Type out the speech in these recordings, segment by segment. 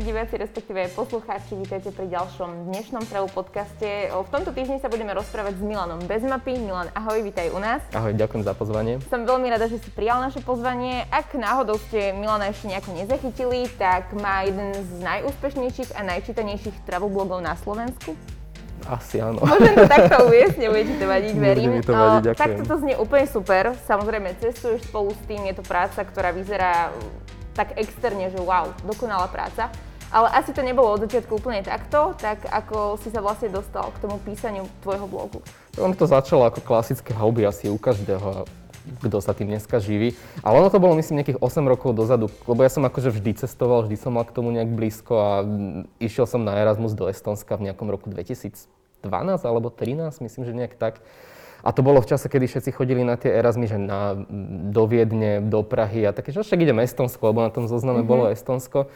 milí diváci, respektíve aj poslucháči, vítajte pri ďalšom dnešnom Travu podcaste. V tomto týždni sa budeme rozprávať s Milanom Bezmapy. Milan, ahoj, vítaj u nás. Ahoj, ďakujem za pozvanie. Som veľmi rada, že si prijal naše pozvanie. Ak náhodou ste Milana ešte nejako nezachytili, tak má jeden z najúspešnejších a najčítanejších travel blogov na Slovensku. Asi áno. Môžem to takto uviesť, nebude ti to vadiť, verím. mi to vadiť, ďakujem. Takto to znie úplne super. Samozrejme, cestuješ spolu s tým, je to práca, ktorá vyzerá tak externe, že wow, dokonalá práca. Ale asi to nebolo od začiatku úplne takto, tak ako si sa vlastne dostal k tomu písaniu tvojho blogu? On to začalo ako klasické hobby asi u každého, kto sa tým dneska živí. Ale ono to bolo myslím nejakých 8 rokov dozadu, lebo ja som akože vždy cestoval, vždy som mal k tomu nejak blízko a išiel som na Erasmus do Estonska v nejakom roku 2012 alebo 2013, myslím, že nejak tak. A to bolo v čase, kedy všetci chodili na tie Erasmy, že na, do Viedne, do Prahy a také, že však idem Estonsko, lebo na tom zozname mm-hmm. bolo Estonsko.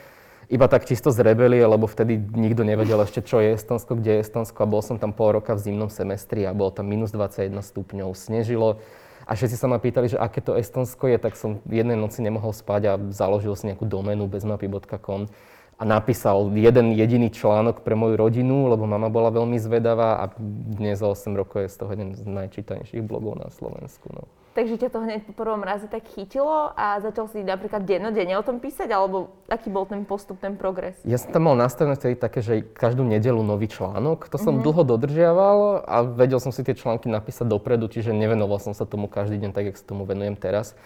Iba tak čisto z rebelie, lebo vtedy nikto nevedel ešte, čo je Estonsko, kde je Estonsko. A bol som tam pol roka v zimnom semestri a bolo tam minus 21 stupňov, snežilo. A všetci sa ma pýtali, že aké to Estonsko je, tak som jednej noci nemohol spať a založil si nejakú doménu bezmapy.com a napísal jeden jediný článok pre moju rodinu, lebo mama bola veľmi zvedavá a dnes za 8 rokov je z toho jeden z najčítanejších blogov na Slovensku. No. Takže ťa to hneď po prvom raze tak chytilo a začal si napríklad dennodenne o tom písať, alebo aký bol ten postup, ten progres? Ja som tam mal nastavené vtedy také, že každú nedelu nový článok. To som mm-hmm. dlho dodržiaval a vedel som si tie články napísať dopredu, čiže nevenoval som sa tomu každý deň tak, jak sa tomu venujem teraz.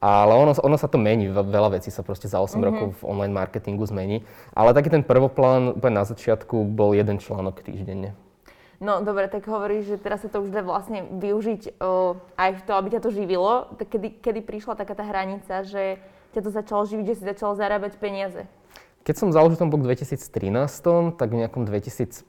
Ale ono, ono sa to mení, veľa vecí sa proste za 8 mm-hmm. rokov v online marketingu zmení. Ale taký ten prvoplán úplne na začiatku bol jeden článok týždenne. No dobre, tak hovoríš, že teraz sa to už dá vlastne využiť uh, aj v to, aby ťa to živilo. Tak kedy, kedy prišla taká tá hranica, že ťa to začalo živiť, že si začal zarábať peniaze? Keď som založil ten blog v 2013, tak v nejakom 2015-16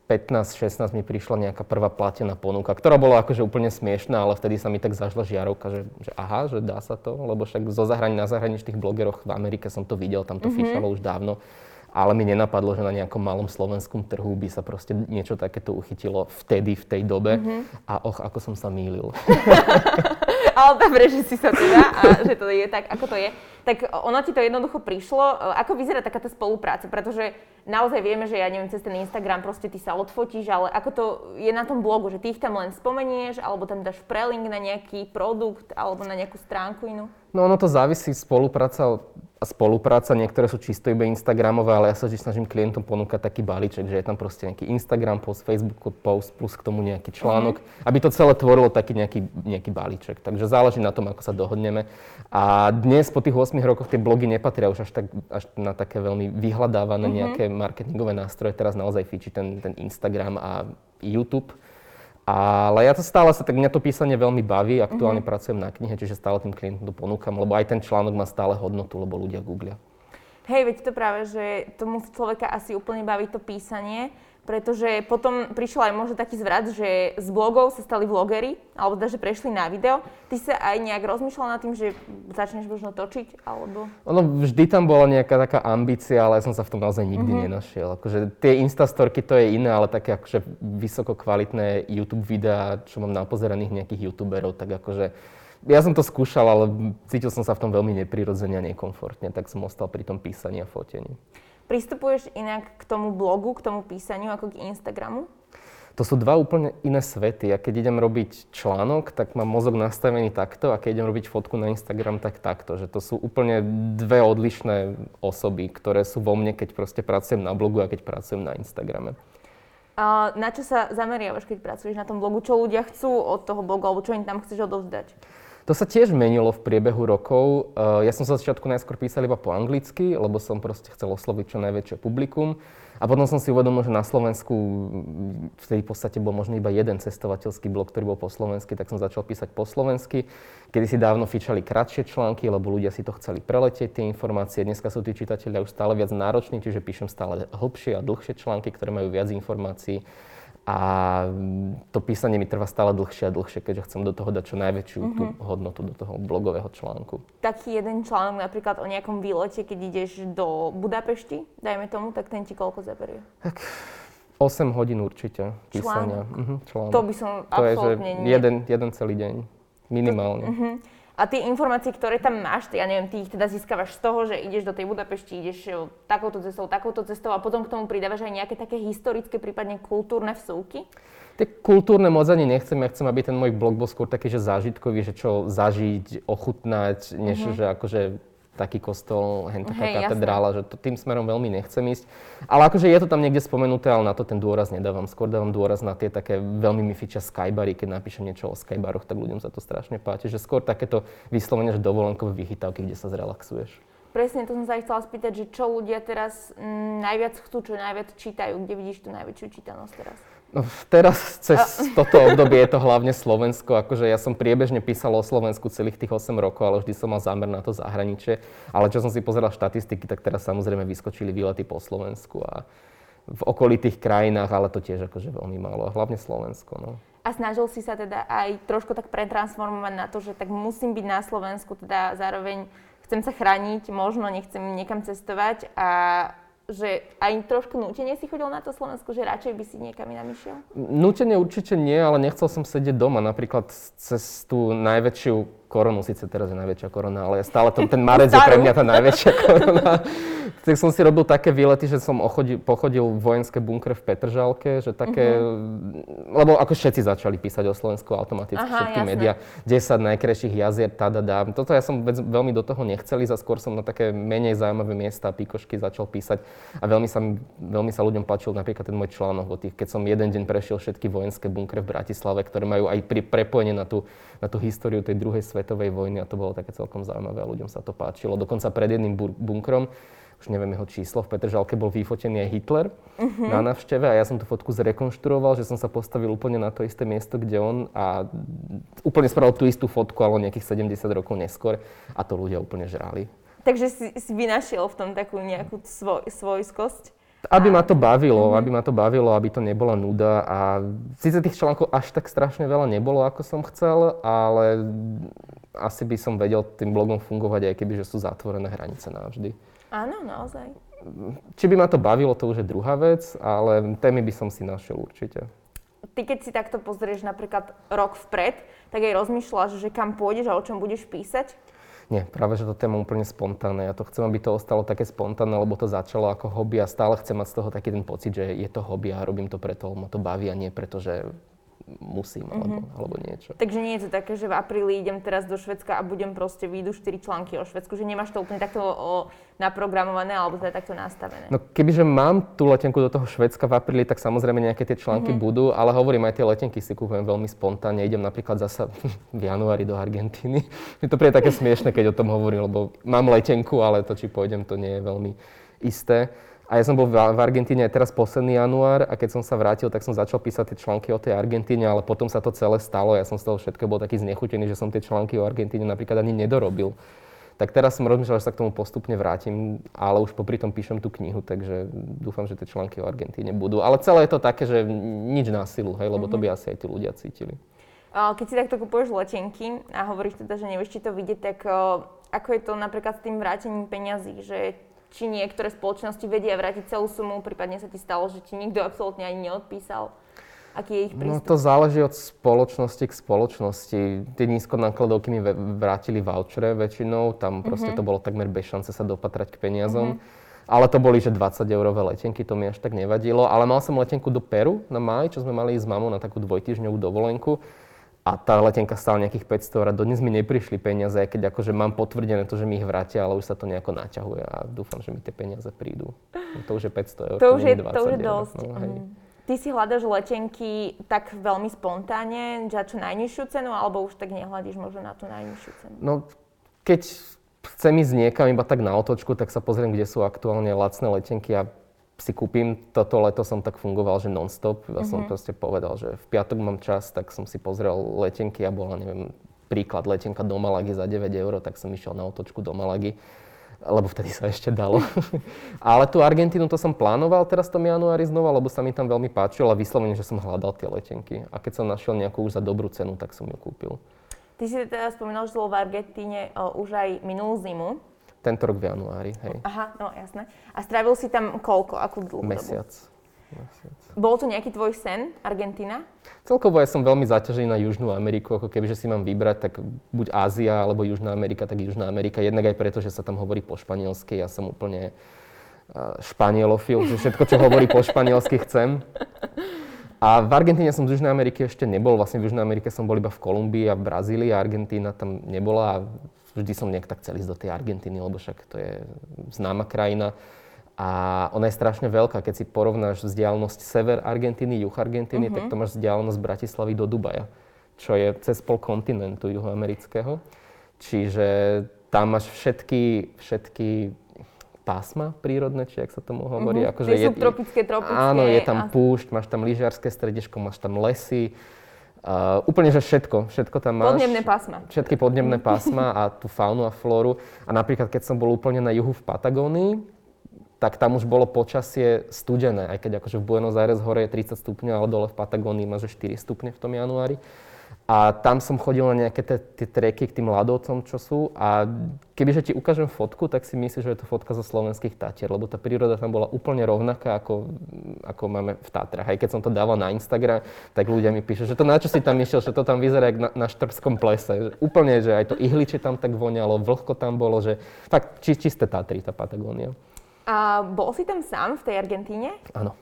mi prišla nejaká prvá platená ponuka, ktorá bola akože úplne smiešná, ale vtedy sa mi tak zažila žiarovka, že, že aha, že dá sa to, lebo však zo zahrani, na zahraničných blogeroch v Amerike som to videl, tam to mm-hmm. fišalo už dávno. Ale mi nenapadlo, že na nejakom malom slovenskom trhu by sa proste niečo takéto uchytilo vtedy, v tej dobe. Mm-hmm. A och, ako som sa mýlil. ale dobre, že si sa teda a že to je tak, ako to je. Tak ono ti to jednoducho prišlo. Ako vyzerá taká tá spolupráca? Pretože naozaj vieme, že ja neviem, cez ten Instagram proste ty sa odfotíš, ale ako to je na tom blogu, že ty ich tam len spomenieš, alebo tam dáš prelink na nejaký produkt, alebo na nejakú stránku inú? No ono to závisí, spolupráca a spolupráca, niektoré sú čisto iba Instagramové, ale ja sa vždy snažím klientom ponúkať taký balíček, že je tam proste nejaký Instagram post, Facebook post, plus k tomu nejaký článok, mm-hmm. aby to celé tvorilo taký nejaký, nejaký balíček. Takže záleží na tom, ako sa dohodneme. A dnes po tých 8 rokoch tie blogy nepatria už až, tak, až na také veľmi vyhľadávané mm-hmm. nejaké marketingové nástroje. Teraz naozaj fičí ten, ten Instagram a YouTube. Ale ja to stále sa, tak mňa to písanie veľmi baví, aktuálne mm-hmm. pracujem na knihe, čiže stále tým klientom to ponúkam, lebo aj ten článok má stále hodnotu, lebo ľudia googlia. Hej, veď to práve, že tomu človeka asi úplne baví to písanie, pretože potom prišiel aj možno taký zvrat, že z blogov sa stali vlogery, alebo teda, že prešli na video. Ty sa aj nejak rozmýšľal nad tým, že začneš možno točiť, alebo... Ono vždy tam bola nejaká taká ambícia, ale ja som sa v tom naozaj nikdy mm-hmm. nenašiel. Akože tie Instastorky to je iné, ale také akože vysoko kvalitné YouTube videá, čo mám napozeraných nejakých YouTuberov, tak akože ja som to skúšal, ale cítil som sa v tom veľmi neprirodzene a nekomfortne, tak som ostal pri tom písaní a fotení. Pristupuješ inak k tomu blogu, k tomu písaniu ako k Instagramu? To sú dva úplne iné svety. Ja keď idem robiť článok, tak mám mozog nastavený takto a keď idem robiť fotku na Instagram, tak takto. Že to sú úplne dve odlišné osoby, ktoré sú vo mne, keď proste pracujem na blogu a keď pracujem na Instagrame. A na čo sa zameriavaš, keď pracuješ na tom blogu? Čo ľudia chcú od toho blogu alebo čo im tam chceš odovzdať? To sa tiež menilo v priebehu rokov. Eh, ja som sa začiatku najskôr písal iba po anglicky, lebo som proste chcel osloviť čo najväčšie publikum. A potom som si uvedomil, že na Slovensku vtedy v podstate bol možno iba jeden cestovateľský blog, ktorý bol po slovensky, tak som začal písať po slovensky. Kedy si dávno fičali kratšie články, lebo ľudia si to chceli preletieť, tie informácie. Dneska sú tí čitatelia už stále viac nároční, čiže píšem stále hlbšie a dlhšie články, ktoré majú viac informácií. A to písanie mi trvá stále dlhšie a dlhšie, keďže chcem do toho dať čo najväčšiu mm-hmm. tú mhm. hodnotu do toho blogového článku. Taký jeden článok napríklad o nejakom výlete, keď ideš do Budapešti, dajme tomu, tak ten ti koľko zaberie? Tak 8 hodín určite písania. Článok. Mhm, článok. To by som to absolútne je, že jeden, jeden celý deň, minimálne. To, mm-hmm. A tie informácie, ktoré tam máš, ty, ja neviem, ty ich teda získavaš z toho, že ideš do tej Budapešti, ideš e, takouto cestou, takouto cestou a potom k tomu pridávaš aj nejaké také historické, prípadne kultúrne vsúky? Tie kultúrne moc ani nechcem, ja chcem, aby ten môj blog bol skôr taký, že zážitkový, že čo zažiť, ochutnať, než mm-hmm. že akože taký kostol, hen taká hey, katedrála, jasné. že to tým smerom veľmi nechcem ísť. Ale akože je to tam niekde spomenuté, ale na to ten dôraz nedávam. Skôr dávam dôraz na tie také veľmi mi fičia skybary, keď napíšem niečo o skybaroch, tak ľuďom sa to strašne páči. Že skôr takéto vyslovene, že dovolenkové vychytávky, kde sa zrelaxuješ. Presne, to som sa aj chcela spýtať, že čo ľudia teraz m, najviac chcú, čo najviac čítajú, kde vidíš tú najväčšiu čítanosť teraz? Teraz cez toto obdobie je to hlavne Slovensko. Akože ja som priebežne písal o Slovensku celých tých 8 rokov, ale vždy som mal zámer na to zahraničie. Ale čo som si pozeral štatistiky, tak teraz samozrejme vyskočili výlety po Slovensku a v okolitých krajinách, ale to tiež akože veľmi málo. A hlavne Slovensko. No. A snažil si sa teda aj trošku tak pretransformovať na to, že tak musím byť na Slovensku, teda zároveň chcem sa chrániť, možno nechcem niekam cestovať a že aj trošku nútenie si chodil na to Slovensku, že radšej by si niekam inám išiel? Nútenie určite nie, ale nechcel som sedieť doma. Napríklad cez tú najväčšiu koronu, síce teraz je najväčšia korona, ale stále to, ten marec je pre mňa tá najväčšia korona. tak som si robil také výlety, že som ochodil, pochodil vojenské bunkre v Petržalke, že také, mm-hmm. lebo ako všetci začali písať o Slovensku automaticky, Aha, všetky médiá, 10 najkrajších jazier, tadadá. Toto ja som veľmi do toho nechcel ísť a skôr som na také menej zaujímavé miesta, píkošky začal písať a veľmi sa, veľmi sa ľuďom páčil napríklad ten môj článok o tých, keď som jeden deň prešiel všetky vojenské bunkre v Bratislave, ktoré majú aj pri prepojenie na tú, na tú históriu tej druhej svetovej vojny a to bolo také celkom zaujímavé a ľuďom sa to páčilo. Dokonca pred jedným bunkrom už neviem jeho číslo, v Petržalke bol vyfotený aj Hitler uh-huh. na návšteve a ja som tú fotku zrekonštruoval, že som sa postavil úplne na to isté miesto, kde on a úplne spravil tú istú fotku, ale nejakých 70 rokov neskôr a to ľudia úplne žrali. Takže si, si vynašiel v tom takú nejakú svoj, svojskosť? Aby ma to bavilo, mm-hmm. aby ma to bavilo, aby to nebola nuda a síce tých článkov až tak strašne veľa nebolo, ako som chcel, ale asi by som vedel tým blogom fungovať, aj keby, že sú zatvorené hranice navždy. Áno, naozaj. Či by ma to bavilo, to už je druhá vec, ale témy by som si našiel určite. Ty keď si takto pozrieš napríklad rok vpred, tak aj rozmýšľaš, že kam pôjdeš a o čom budeš písať? Nie, práve že to téma úplne spontánne. Ja to chcem, aby to ostalo také spontánne, lebo to začalo ako hobby a stále chcem mať z toho taký ten pocit, že je to hobby a robím to preto, lebo ma to baví a nie preto, že musím alebo, mm-hmm. alebo niečo. Takže nie je to také, že v apríli idem teraz do Švedska a budem proste výjdu 4 články o Švedsku, že nemáš to úplne takto o, naprogramované alebo teda takto nastavené. No kebyže mám tú letenku do toho Švedska v apríli, tak samozrejme nejaké tie články mm-hmm. budú, ale hovorím, aj tie letenky si kúpujem veľmi spontánne. Idem napríklad zasa v januári do Argentíny. Je to príde také smiešne, keď o tom hovorím, lebo mám letenku, ale to, či pôjdem, to nie je veľmi isté. A ja som bol v Argentíne aj teraz posledný január a keď som sa vrátil, tak som začal písať tie články o tej Argentíne, ale potom sa to celé stalo. Ja som z toho všetko bol taký znechutený, že som tie články o Argentíne napríklad ani nedorobil. Tak teraz som rozmýšľal, že sa k tomu postupne vrátim, ale už popri tom píšem tú knihu, takže dúfam, že tie články o Argentíne budú. Ale celé je to také, že nič na silu, hej, lebo to by mhm. asi aj tí ľudia cítili. Keď si takto kupuješ letenky a hovoríš teda, že nevieš, či to vidieť, tak ako je to napríklad s tým vrátením peňazí, že či niektoré spoločnosti vedia vrátiť celú sumu, prípadne sa ti stalo, že ti nikto absolútne ani neodpísal? Aký je ich no, prístup? No to záleží od spoločnosti k spoločnosti. Tie nízkonákladovky mi vrátili vouchere väčšinou, tam proste mm-hmm. to bolo takmer bez šance sa dopatrať k peniazom. Mm-hmm. Ale to boli, že 20 eurové letenky, to mi až tak nevadilo. Ale mal som letenku do Peru na maj, čo sme mali s mamou na takú dvojtyžňovú dovolenku a tá letenka stála nejakých 500 eur a dodnes mi neprišli peniaze, keď akože mám potvrdené to, že mi ich vrátia, ale už sa to nejako naťahuje a dúfam, že mi tie peniaze prídu. To už je 500 eur, to, už je, 20 to už je dosť. No, hej. Mm. Ty si hľadaš letenky tak veľmi spontánne, za čo najnižšiu cenu, alebo už tak nehľadíš možno na tú najnižšiu cenu? No, keď chcem ísť niekam iba tak na otočku, tak sa pozriem, kde sú aktuálne lacné letenky a si kúpim. Toto leto som tak fungoval, že non-stop. Ja mm-hmm. som mhm. proste povedal, že v piatok mám čas, tak som si pozrel letenky a bola, neviem, príklad letenka do Malagy za 9 eur, tak som išiel na otočku do Malagy lebo vtedy sa ešte dalo. Ale tú Argentínu to som plánoval teraz v tom januári znova, lebo sa mi tam veľmi páčilo a vyslovene, že som hľadal tie letenky. A keď som našiel nejakú už za dobrú cenu, tak som ju kúpil. Ty si teda spomínal, že bol v Argentíne už aj minulú zimu. Tento rok v januári, hej. Aha, no jasné. A strávil si tam koľko, akú dlhú Mesiac. Mesiac. Bol to nejaký tvoj sen, Argentína? Celkovo ja som veľmi zaťažený na Južnú Ameriku, ako keby, že si mám vybrať, tak buď Ázia alebo Južná Amerika, tak Južná Amerika. Jednak aj preto, že sa tam hovorí po španielsky, ja som úplne španielofil, že všetko, čo hovorí po španielsky, chcem. A v Argentíne som z Južnej Ameriky ešte nebol, vlastne v Južnej Amerike som bol iba v Kolumbii a v Brazílii a Argentína tam nebola a vždy som nejak tak chcel ísť do tej Argentíny, lebo však to je známa krajina. A ona je strašne veľká, keď si porovnáš vzdialenosť sever Argentíny, juh Argentíny, uh-huh. tak to máš vzdialenosť Bratislavy do Dubaja, čo je cez pol kontinentu juhoamerického. Čiže tam máš všetky, všetky pásma prírodné, či ak sa tomu hovorí. Uh-huh. Akože je, tropické, tropické. Áno, je tam a... púšť, máš tam lyžiarské stredisko, máš tam lesy. Uh, úplne, že všetko, všetko tam máš. Podnebné pásma. Všetky podnebné pásma a tú faunu a flóru. A napríklad, keď som bol úplne na juhu v Patagónii, tak tam už bolo počasie studené, aj keď akože v Buenos Aires hore je 30 stupňov, ale dole v Patagónii má že 4 stupne v tom januári. A tam som chodil na nejaké tie treky k tým ľadovcom, čo sú. A kebyže ti ukážem fotku, tak si myslíš, že je to fotka zo slovenských Tatier, lebo tá príroda tam bola úplne rovnaká, ako, ako máme v Tatrach. Aj keď som to dával na Instagram, tak ľudia mi píšu, že to na čo si tam išiel, že to tam vyzerá jak na, na štrbskom plese. Úplne, že aj to ihličie tam tak voňalo, vlhko tam bolo, že fakt či, čisté Tatry, tá Patagónia. A bol si tam sám v tej Argentíne? Áno.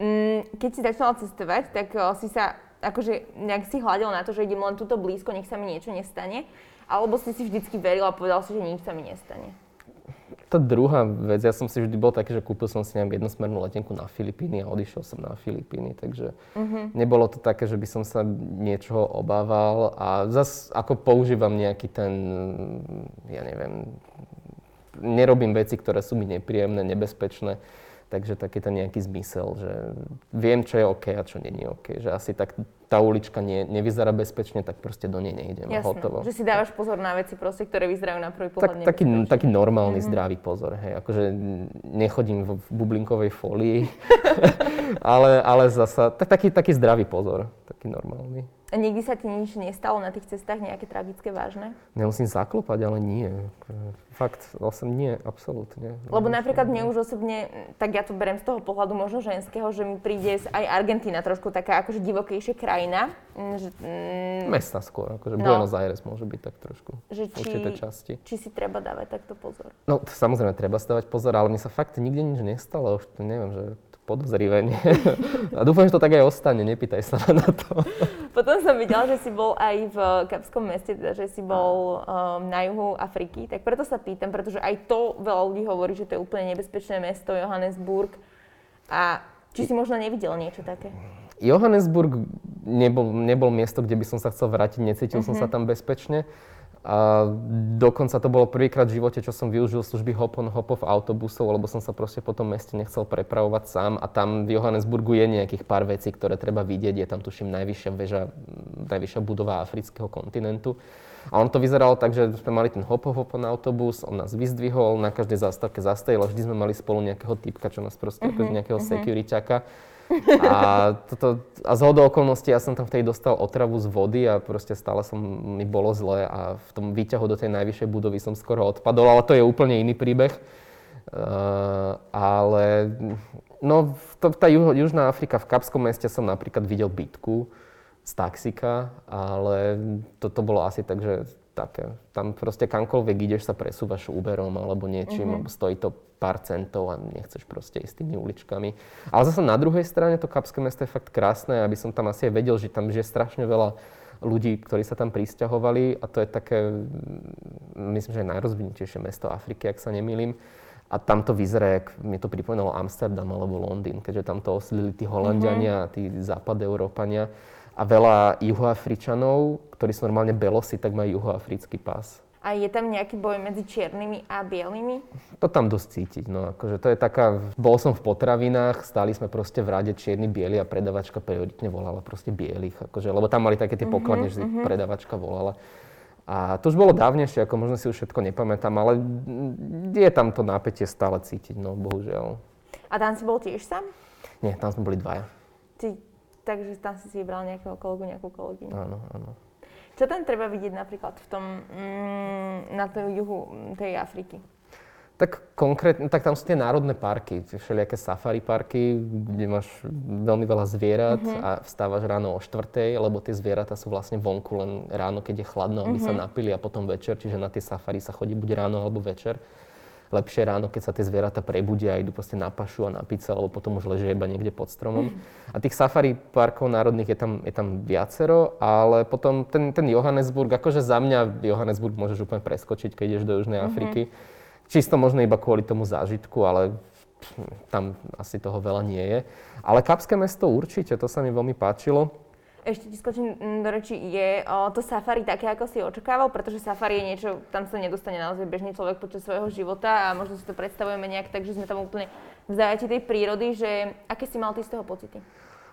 Mm, keď si začala cestovať, tak uh, si sa akože nejak si hľadil na to, že idem len túto blízko, nech sa mi niečo nestane? Alebo si si vždycky veril a povedal si, že nič sa mi nestane? Tá druhá vec, ja som si vždy bol taký, že kúpil som si nejak jednosmernú letenku na Filipíny a odišiel som na Filipíny, takže uh-huh. nebolo to také, že by som sa niečoho obával a zase ako používam nejaký ten, ja neviem, nerobím veci, ktoré sú mi nepríjemné, nebezpečné. Takže taký ten nejaký zmysel, že viem, čo je OK a čo není OK. Že asi tak tá ulička nie, nevyzerá bezpečne, tak proste do nej nejdem. Jasné, hotovo. že si dávaš pozor na veci, proste, ktoré vyzerajú na prvý pohľad tak, taký, taký normálny, mm-hmm. zdravý pozor. Hej. Akože nechodím v bublinkovej folii, ale, ale zasa tak, taký, taký zdravý pozor, taký normálny. A nikdy sa ti nič nestalo na tých cestách, nejaké tragické, vážne? Nemusím zaklopať, ale nie. Fakt, vlastne nie, absolútne. Lebo napríklad mne už osobne, tak ja to berem z toho pohľadu možno ženského, že mi príde aj Argentína trošku taká akože divokejšia krajina. Mm, že, mm, Mesta skôr, akože no. Buenos Aires môže byť tak trošku že či, časti. Či si treba dávať takto pozor? No, samozrejme, treba stavať pozor, ale mne sa fakt nikde nič nestalo. Už neviem, že podozrivé. A dúfam, že to tak aj ostane, nepýtaj sa na to. Potom som videla, že si bol aj v Kapskom meste, teda, že si bol um, na juhu Afriky, tak preto sa pýtam, pretože aj to veľa ľudí hovorí, že to je úplne nebezpečné mesto, Johannesburg. A či si možno nevidel niečo také? Johannesburg nebol, nebol miesto, kde by som sa chcel vrátiť, necítil uh-huh. som sa mhm. tam bezpečne. A dokonca to bolo prvýkrát v živote, čo som využil služby hop-on, hop-off autobusov, lebo som sa proste po tom meste nechcel prepravovať sám. A tam v Johannesburgu je nejakých pár vecí, ktoré treba vidieť. Je tam, tuším, najvyššia väža, najvyššia budova afrického kontinentu. A on to vyzeralo tak, že sme mali ten hop hop autobus, on nás vyzdvihol, na každej zástavke zastavil a vždy sme mali spolu nejakého typka, čo nás proste uh-huh, nejakého uh-huh. securityaka a, toto, a z hodou okolností ja som tam vtedy dostal otravu z vody a proste stále som, mi bolo zle a v tom výťahu do tej najvyššej budovy som skoro odpadol, ale to je úplne iný príbeh. Uh, ale no, to, tá Juh, Južná Afrika, v Kapskom meste som napríklad videl bytku z taxika, ale toto to bolo asi tak, že také. Tam proste kamkoľvek ideš, sa presúvaš Uberom alebo niečím, mm-hmm. alebo stojí to pár centov a nechceš proste ísť tými uličkami. Ale zase na druhej strane to Kapské mesto je fakt krásne, aby som tam asi aj vedel, že tam žije strašne veľa ľudí, ktorí sa tam pristahovali a to je také, myslím, že aj najrozvinutejšie mesto Afriky, ak sa nemýlim. A tam to vyzerá, jak mi to pripomínalo Amsterdam alebo Londýn, keďže tam to oslili tí Holandiania mm-hmm. tí západ Európania a veľa juhoafričanov, ktorí sú normálne belosi, tak majú juhoafrický pás. A je tam nejaký boj medzi čiernymi a bielými? To tam dosť cítiť, no akože to je taká, bol som v potravinách, stáli sme proste v rade čierny, biely a predavačka perioditne volala proste bielých, akože, lebo tam mali také tie mhm, pokladne, mm-hmm, že si predavačka volala. A to už bolo dávnejšie, ako možno si už všetko nepamätám, ale je tam to napätie stále cítiť, no bohužiaľ. A tam si bol tiež sám? Nie, tam sme boli dvaja. Ty Takže tam si si vybral nejakého kolegu, nejakú kolegyňu. Áno, áno. Čo tam treba vidieť napríklad v tom, mm, na tom juhu tej Afriky? Tak konkrétne, tak tam sú tie národné parky, všelijaké safari parky, kde máš veľmi veľa zvierat mm-hmm. a vstávaš ráno o štvrtej, lebo tie zvieratá sú vlastne vonku len ráno, keď je chladno, aby mm-hmm. sa mhm. napili a potom večer, čiže na tie safari sa chodí buď ráno alebo večer. Lepšie ráno, keď sa tie zvieratá prebudia a idú proste na pašu a na pizza, lebo potom už ležia iba niekde pod stromom. Mm-hmm. A tých safari parkov národných je tam, je tam viacero, ale potom ten, ten Johannesburg, akože za mňa Johannesburg môžeš úplne preskočiť, keď ideš do Južnej mm-hmm. Afriky Čisto možno iba kvôli tomu zážitku, ale tam asi toho veľa nie je. Ale Kapské mesto určite, to sa mi veľmi páčilo. Ešte ti skočím mm, do reči, je o, to safari také, ako si očakával? Pretože safari je niečo, tam sa nedostane naozaj bežný človek počas svojho života a možno si to predstavujeme nejak tak, že sme tam úplne v zajati tej prírody, že aké si mal ty z toho pocity?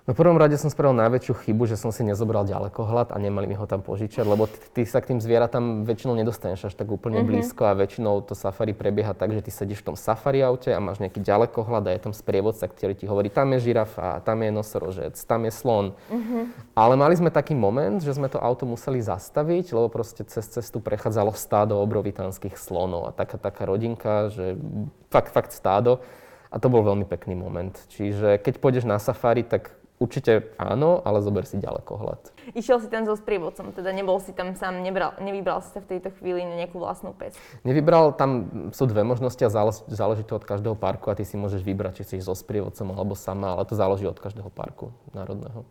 No v prvom rade som spravil najväčšiu chybu, že som si nezobral ďalekohľad a nemali mi ho tam požičať, lebo ty sa k tým zvieratám väčšinou nedostaneš až tak úplne mm-hmm. blízko a väčšinou to safari prebieha tak, že ty sedíš v tom safari aute a máš nejaký ďalekohľad a je tam sprievodca, ktorý ti hovorí, tam je žirafa, tam je nosorožec, tam je slon. Mm-hmm. Ale mali sme taký moment, že sme to auto museli zastaviť, lebo proste cez cestu prechádzalo stádo obrovitánskych slonov a taká, taká rodinka, že fakt, fakt stádo. A to bol veľmi pekný moment. Čiže keď pôjdeš na safari, tak Určite áno, ale zober si ďalekohľad. Išiel si tam so sprievodcom, teda nebol si tam sám, nebral, nevybral si sa v tejto chvíli na nejakú vlastnú pec? Nevybral, tam sú dve možnosti a záleží, záleží to od každého parku a ty si môžeš vybrať, či chceš so sprievodcom alebo sama, ale to záleží od každého parku národného.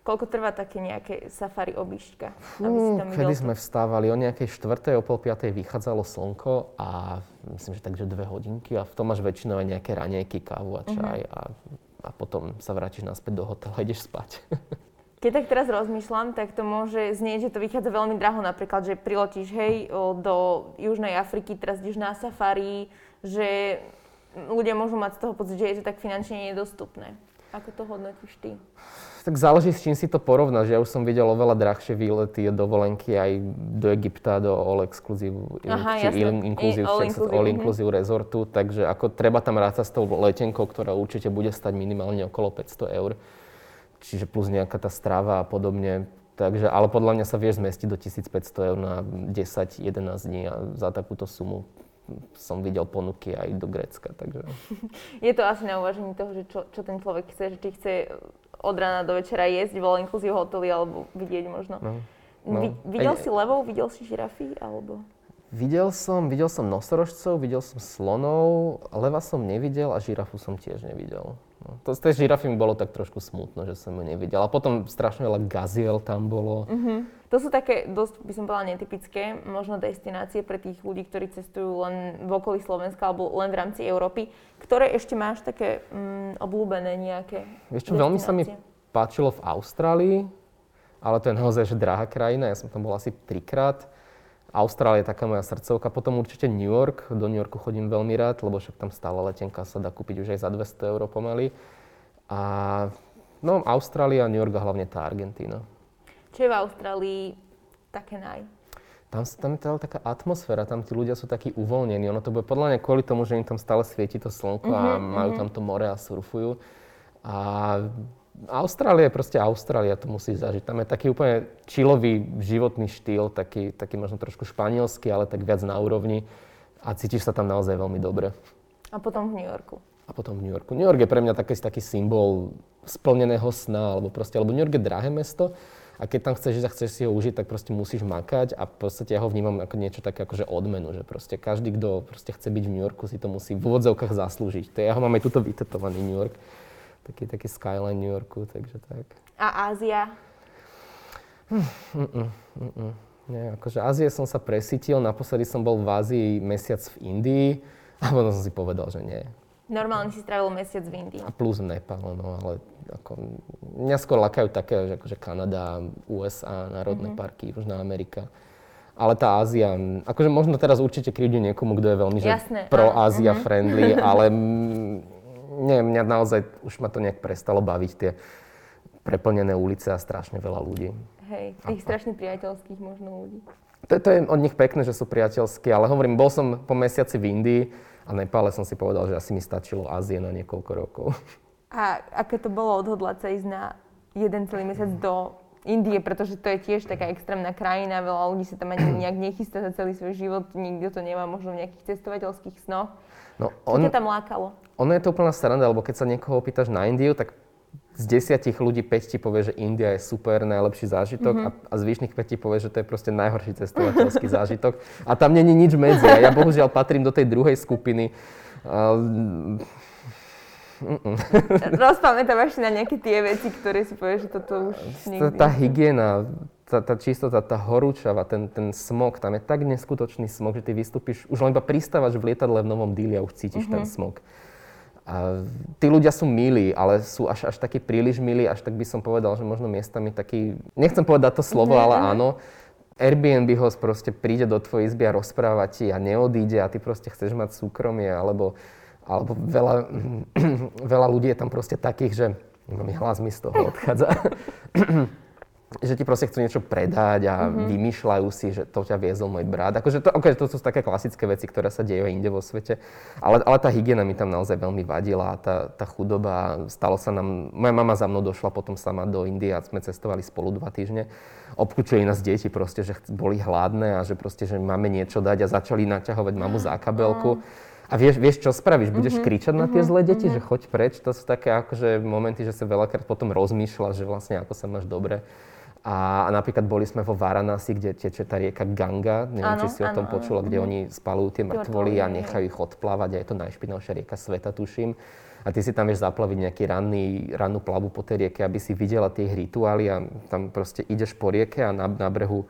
Koľko trvá také nejaké safari obišťka? Fú, kedy sme vstávali, o nejakej štvrtej, o pol piatej vychádzalo slnko a myslím, že takže dve hodinky a v tom máš väčšinou aj nejaké raňajky, kávu a čaj uh-huh. a a potom sa vrátiš naspäť do hotela a ideš spať. Keď tak teraz rozmýšľam, tak to môže znieť, že to vychádza veľmi draho. Napríklad, že prilotíš hej, do Južnej Afriky, teraz ideš na safari, že ľudia môžu mať z toho pocit, že je to tak finančne nedostupné. Ako to hodnotíš ty? Tak záleží, s čím si to porovnáš. Ja už som videl oveľa drahšie výlety, dovolenky aj do Egypta, do All Exclusive, Aha, či inclusive, all, inclusive, all inclusive mm. resortu, takže ako treba tam rátať s tou letenkou, ktorá určite bude stať minimálne okolo 500 eur. Čiže plus nejaká tá strava a podobne. Takže, ale podľa mňa sa vieš zmestiť do 1500 eur na 10-11 dní a za takúto sumu som videl ponuky aj do Grécka. Takže... Je to asi na uvažení toho, že čo, čo ten človek chce, že či chce od rána do večera jesť v all inclusive hoteli alebo vidieť možno. No, no. Vi, videl Aj, si levov, videl si žirafy alebo? Videl som, videl som nosorožcov, videl som slonov, leva som nevidel a žirafu som tiež nevidel. No, to z tej žirafy mi bolo tak trošku smutno, že som ju nevidel. A potom strašne veľa gaziel tam bolo. Uh-huh. To sú také dosť, by som povedala, netypické možno destinácie pre tých ľudí, ktorí cestujú len v okolí Slovenska alebo len v rámci Európy. Ktoré ešte máš také mm, obľúbené nejaké Vieš čo, veľmi sa mi páčilo v Austrálii, ale to je naozaj že drahá krajina, ja som tam bol asi trikrát. Austrália je taká moja srdcovka, potom určite New York, do New Yorku chodím veľmi rád, lebo však tam stále letenka sa dá kúpiť už aj za 200 eur pomaly. A no, Austrália, New York a hlavne tá Argentína. Čo je v Austrálii také naj? Tam, tam je teda taká atmosféra, tam tí ľudia sú takí uvoľnení. Ono to bude podľa mňa kvôli tomu, že im tam stále svieti to slnko uh-huh, a mhm, majú uh-huh. tam to more a surfujú. A Austrália je proste Austrália, to musí zažiť. Tam je taký úplne čilový životný štýl, taký, taký možno trošku španielský, ale tak viac na úrovni. A cítiš sa tam naozaj veľmi dobre. A potom v New Yorku. A potom v New Yorku. New York je pre mňa taký, taký symbol splneného sna, alebo proste, alebo New York je drahé mesto, a keď tam chceš a chceš si ho užiť, tak proste musíš makať a v podstate ja ho vnímam ako niečo také akože odmenu, že proste každý, kto proste chce byť v New Yorku, si to musí v úvodzovkách zaslúžiť. To ja ho mám aj tuto vytetovaný New York, taký, taký skyline New Yorku, takže tak. A Ázia? Mm, mm, mm, mm. Nie, akože Ázie som sa presítil, naposledy som bol v Ázii mesiac v Indii a potom som si povedal, že nie. Normálne si strávil mesiac v Indii. A plus Nepal, no ale ako, mňa skôr lakajú také, že akože Kanada, USA, národné mm-hmm. parky, Južná Amerika. Ale tá Ázia, akože možno teraz určite krivdí niekomu, kto je veľmi že pro-Ázia mm-hmm. friendly, ale nie, mňa naozaj už ma to nejak prestalo baviť tie preplnené ulice a strašne veľa ľudí. Hej, tých a, strašne priateľských možno ľudí. To, to je od nich pekné, že sú priateľskí, ale hovorím, bol som po mesiaci v Indii, a Nepále som si povedal, že asi mi stačilo Ázie na niekoľko rokov. A aké to bolo odhodlať sa ísť na jeden celý mesiac do Indie, pretože to je tiež taká extrémna krajina, veľa ľudí sa tam ani nejak nechystá za celý svoj život, nikto to nemá možno v nejakých cestovateľských snoch. No, Čo ťa tam lákalo? Ono je to úplná sranda, lebo keď sa niekoho opýtaš na Indiu, tak z desiatich ľudí 5 ti povie, že India je super, najlepší zážitok mm-hmm. a, a zvyšných 5 ti povie, že to je proste najhorší cestovateľský zážitok. A tam není nič medzi. A ja bohužiaľ patrím do tej druhej skupiny. Uh, Rozpamätávaš si na nejaké tie veci, ktoré si povieš, že toto už nikdy... Tá, tá hygiena, tá, tá čistota, tá horúčava, ten, ten smog, tam je tak neskutočný smog, že ty vystúpiš, už len iba pristávaš v lietadle v Novom Díli a už cítiš mm-hmm. ten mhm. smog. A tí ľudia sú milí, ale sú až, až takí príliš milí, až tak by som povedal, že možno miestami taký, nechcem povedať to slovo, mm-hmm. ale mhm. áno, Airbnb host proste príde do tvojej izby a rozpráva ti a neodíde a ty proste chceš mať súkromie, alebo, alebo veľa, veľa ľudí je tam proste takých, že mi hlas mi z toho odchádza. že ti proste chcú niečo predať a mm-hmm. vymýšľajú si, že to ťa viezol môj brat. Akože to, okay, to sú také klasické veci, ktoré sa dejú inde vo svete. Ale, ale tá hygiena mi tam naozaj veľmi vadila. Tá, tá chudoba, stalo sa nám... Moja mama za mnou došla potom sama do Indie a sme cestovali spolu dva týždne. Obklúčili nás deti proste, že boli hladné a že proste, že máme niečo dať a začali naťahovať mamu za kabelku. A vieš, vieš, čo spravíš? Budeš mm-hmm. kričať na tie zlé deti, mm-hmm. že choď preč? To sú také akože momenty, že sa veľakrát potom rozmýšľa, že vlastne ako sa máš dobre. A, a napríklad boli sme vo Varanasi, kde teče tá rieka Ganga, neviem, ano, či si ano, o tom počula, kde oni spalujú tie mŕtvoly a nechajú ich odplávať a je to najšpinavšia rieka sveta, tuším. A ty si tam vieš zaplaviť nejaký ranný, rannú plavu po tej rieke, aby si videla tie ich rituály a tam proste ideš po rieke a na, na brehu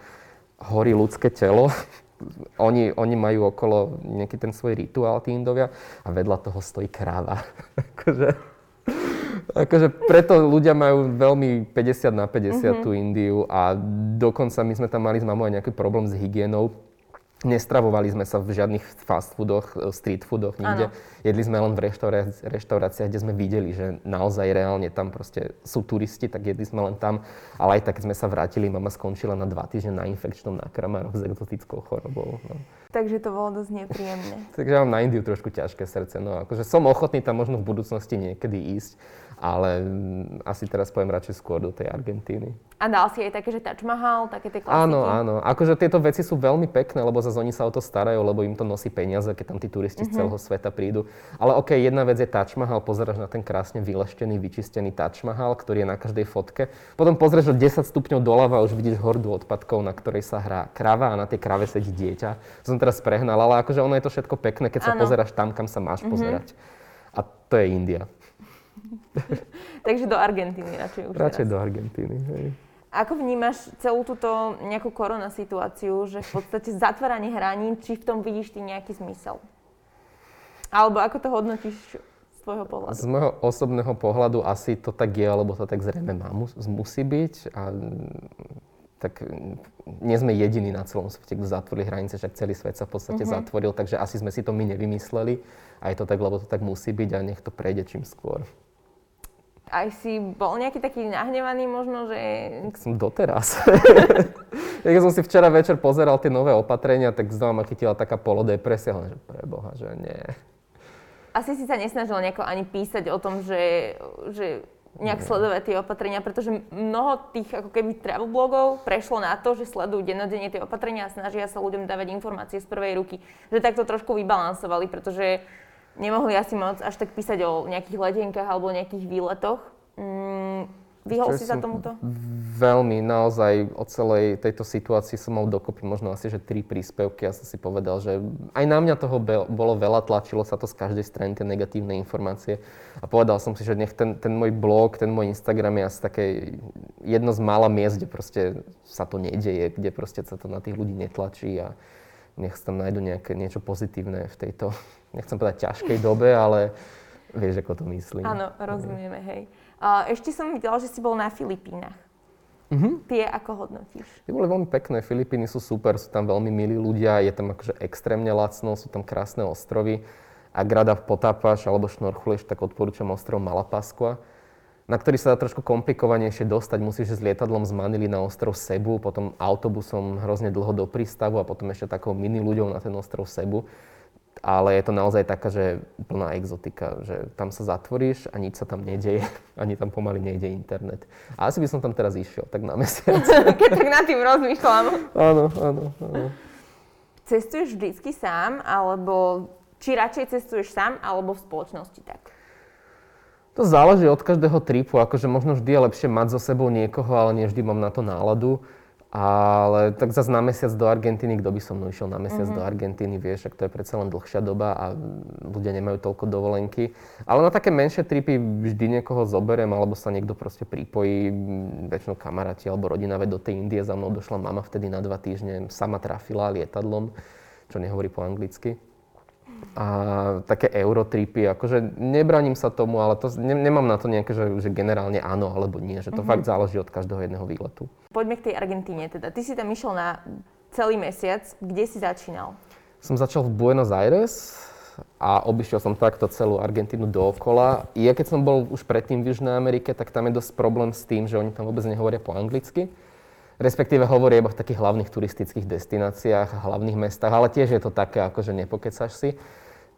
horí ľudské telo. oni, oni majú okolo nejaký ten svoj rituál, tí Indovia, a vedľa toho stojí kráva. Akože akože preto ľudia majú veľmi 50 na 50 mm-hmm. tú Indiu a dokonca my sme tam mali s mamou aj nejaký problém s hygienou. Nestravovali sme sa v žiadnych fast foodoch, street foodoch, nikde. Ano. Jedli sme len v reštauráciách, kde sme videli, že naozaj reálne tam proste sú turisti, tak jedli sme len tam. Ale aj tak, keď sme sa vrátili, mama skončila na dva týždne na infekčnom nákramaroch s exotickou chorobou. No. Takže to bolo dosť nepríjemné. Takže mám na Indiu trošku ťažké srdce. No akože som ochotný tam možno v budúcnosti niekedy ísť ale mm, asi teraz poviem radšej skôr do tej Argentíny. A dal si aj také, že Taj Mahal, také tie klasiky? Áno, áno. Akože tieto veci sú veľmi pekné, lebo zase oni sa o to starajú, lebo im to nosí peniaze, keď tam tí turisti mm-hmm. z mhm. celého sveta prídu. Ale OK, jedna vec je Taj Mahal, pozeráš na ten krásne vyleštený, vyčistený Taj Mahal, ktorý je na každej fotke. Potom pozrieš o 10 stupňov doľava a už vidíš hordu odpadkov, na ktorej sa hrá krava a na tej krave sedí dieťa. Som teraz prehnal, ale akože ono je to všetko pekné, keď sa ano. pozeráš tam, kam sa máš mm-hmm. pozerať. A to je India. Takže do Argentíny radšej už Radšej teraz. do Argentíny, hej. Ako vnímaš celú túto nejakú korona situáciu, že v podstate zatváranie hraníc, či v tom vidíš ty nejaký zmysel? Alebo ako to hodnotíš z tvojho pohľadu? Z môjho osobného pohľadu asi to tak je, alebo to tak zrejme má, musí byť. A tak nie sme jediní na celom svete, kto zatvorili hranice, však celý svet sa v podstate mm-hmm. zatvoril, takže asi sme si to my nevymysleli. A je to tak, lebo to tak musí byť a nech to prejde čím skôr. Aj si bol nejaký taký nahnevaný možno, že... Som doteraz. Keď som si včera večer pozeral tie nové opatrenia, tak znova ma chytila taká polodepresia, že preboha, že nie. Asi si sa nesnažil nejako ani písať o tom, že, že nejak sledovať tie opatrenia, pretože mnoho tých ako keby travel blogov prešlo na to, že sledujú dennodenne tie opatrenia a snažia sa ľuďom dávať informácie z prvej ruky. Že takto trošku vybalansovali, pretože nemohli asi moc až tak písať o nejakých letenkách alebo o nejakých výletoch. Mm, vyhol si sa tomuto? Veľmi, naozaj o celej tejto situácii som mal dokopy možno asi, že tri príspevky. Ja som si povedal, že aj na mňa toho bolo veľa, tlačilo sa to z každej strany, tie negatívne informácie. A povedal som si, že nech ten, ten môj blog, ten môj Instagram je asi také jedno z mála miest, kde proste sa to nedeje, kde proste sa to na tých ľudí netlačí a nech sa tam nájdu nejaké, niečo pozitívne v tejto nechcem povedať ťažkej dobe, ale vieš, ako to myslím. Áno, rozumieme, hej. Ešte som videla, že si bol na Filipínach. Uh-huh. Tie ako hodnotíš? Tie boli veľmi pekné. Filipíny sú super, sú tam veľmi milí ľudia, je tam akože extrémne lacno, sú tam krásne ostrovy. Ak rada potápaš alebo šnorchuleš, tak odporúčam ostrov Malapaskua na ktorý sa dá trošku komplikovanejšie dostať. Musíš s lietadlom z Manily na ostrov Sebu, potom autobusom hrozne dlho do prístavu a potom ešte takou mini ľuďou na ten ostrov Sebu ale je to naozaj taká, že plná exotika, že tam sa zatvoríš a nič sa tam nedeje, ani tam pomaly nejde internet. A asi by som tam teraz išiel, tak na mesiac. Keď tak nad tým rozmýšľam. áno, áno, áno. Cestuješ vždycky sám, alebo či radšej cestuješ sám, alebo v spoločnosti tak? To záleží od každého tripu, akože možno vždy je lepšie mať so sebou niekoho, ale nie vždy mám na to náladu. Ale tak zase na mesiac do Argentíny, kto by so mnou išiel na mesiac mm-hmm. do Argentíny, vieš, ak to je predsa len dlhšia doba a ľudia nemajú toľko dovolenky. Ale na také menšie tripy vždy niekoho zoberiem, alebo sa niekto proste pripojí, väčšinou kamaráti alebo rodina, veď do tej Indie za mnou došla mama vtedy na dva týždne, sama trafila lietadlom, čo nehovorí po anglicky a také eurotripy, akože nebraním sa tomu, ale to, ne, nemám na to nejaké, že, že generálne áno alebo nie, že to mm-hmm. fakt záleží od každého jedného výletu. Poďme k tej Argentíne teda. Ty si tam išiel na celý mesiac, kde si začínal? Som začal v Buenos Aires a obišiel som takto celú Argentínu dookola. Ja keď som bol už predtým v Južnej Amerike, tak tam je dosť problém s tým, že oni tam vôbec nehovoria po anglicky respektíve hovorí iba v takých hlavných turistických destináciách hlavných mestách, ale tiež je to také, ako že nepokecaš si.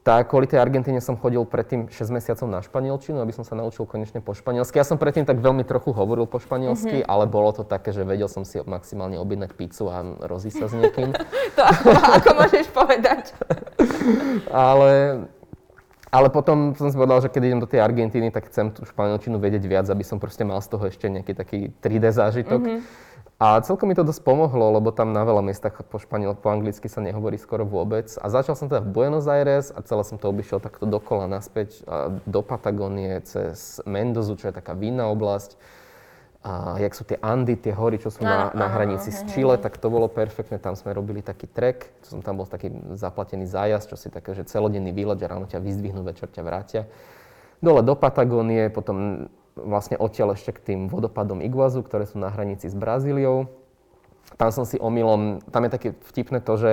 Tak kvôli tej Argentíne som chodil predtým 6 mesiacov na španielčinu, aby som sa naučil konečne po španielsky. Ja som predtým tak veľmi trochu hovoril po španielsky, mm-hmm. ale bolo to také, že vedel som si maximálne objednať pizzu a rozísť sa s niekým. to ako, môžeš povedať? ale ale potom som si povedal, že keď idem do tej Argentíny, tak chcem tú španielčinu vedieť viac, aby som proste mal z toho ešte nejaký taký 3D zážitok. Mm-hmm. A celkom mi to dosť pomohlo, lebo tam na veľa miestach po španiel, po anglicky sa nehovorí skoro vôbec. A začal som teda v Buenos Aires a celé som to obišiel takto dokola naspäť do Patagónie cez Mendozu, čo je taká vinná oblasť. A jak sú tie Andy, tie hory, čo sú na, na hranici s Chile, tak to bolo perfektné. Tam sme robili taký trek, som tam bol taký zaplatený zájazd, čo si také, že celodenný výlet, že ráno ťa vyzdvihnú, večer ťa vrátia. Dole do Patagónie, potom vlastne odtiaľ ešte k tým vodopadom Iguazu, ktoré sú na hranici s Brazíliou. Tam som si omylom, tam je také vtipné to, že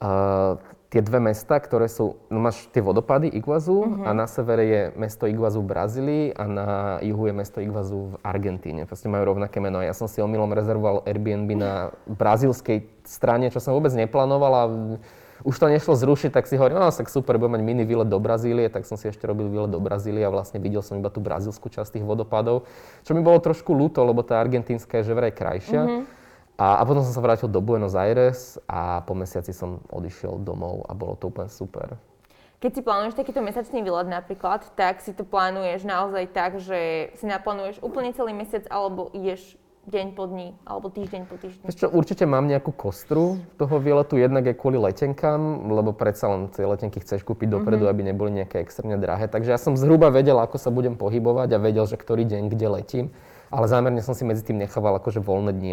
uh, tie dve mesta, ktoré sú, no máš tie vodopady Iguazu uh-huh. a na severe je mesto Iguazu v Brazílii a na juhu je mesto Iguazu v Argentíne. Proste majú rovnaké meno. Ja som si omylom rezervoval Airbnb na brazílskej strane, čo som vôbec neplánoval a už to nešlo zrušiť, tak si hovorím, no tak super, budem mať mini výlet do Brazílie, tak som si ešte robil výlet do Brazílie a vlastne videl som iba tú brazílskú časť tých vodopádov, čo mi bolo trošku ľúto, lebo tá argentínska je že vraj krajšia. Mm-hmm. A, a potom som sa vrátil do Buenos Aires a po mesiaci som odišiel domov a bolo to úplne super. Keď si plánuješ takýto mesačný výlet napríklad, tak si to plánuješ naozaj tak, že si naplánuješ úplne celý mesiac alebo ideš deň po dní alebo týždeň po týždni? Čo, určite mám nejakú kostru toho výletu, jednak je kvôli letenkám, lebo predsa len tie letenky chceš kúpiť dopredu, mm-hmm. aby neboli nejaké extrémne drahé. Takže ja som zhruba vedel, ako sa budem pohybovať a vedel, že ktorý deň kde letím. Ale zámerne som si medzi tým nechával akože voľné dni,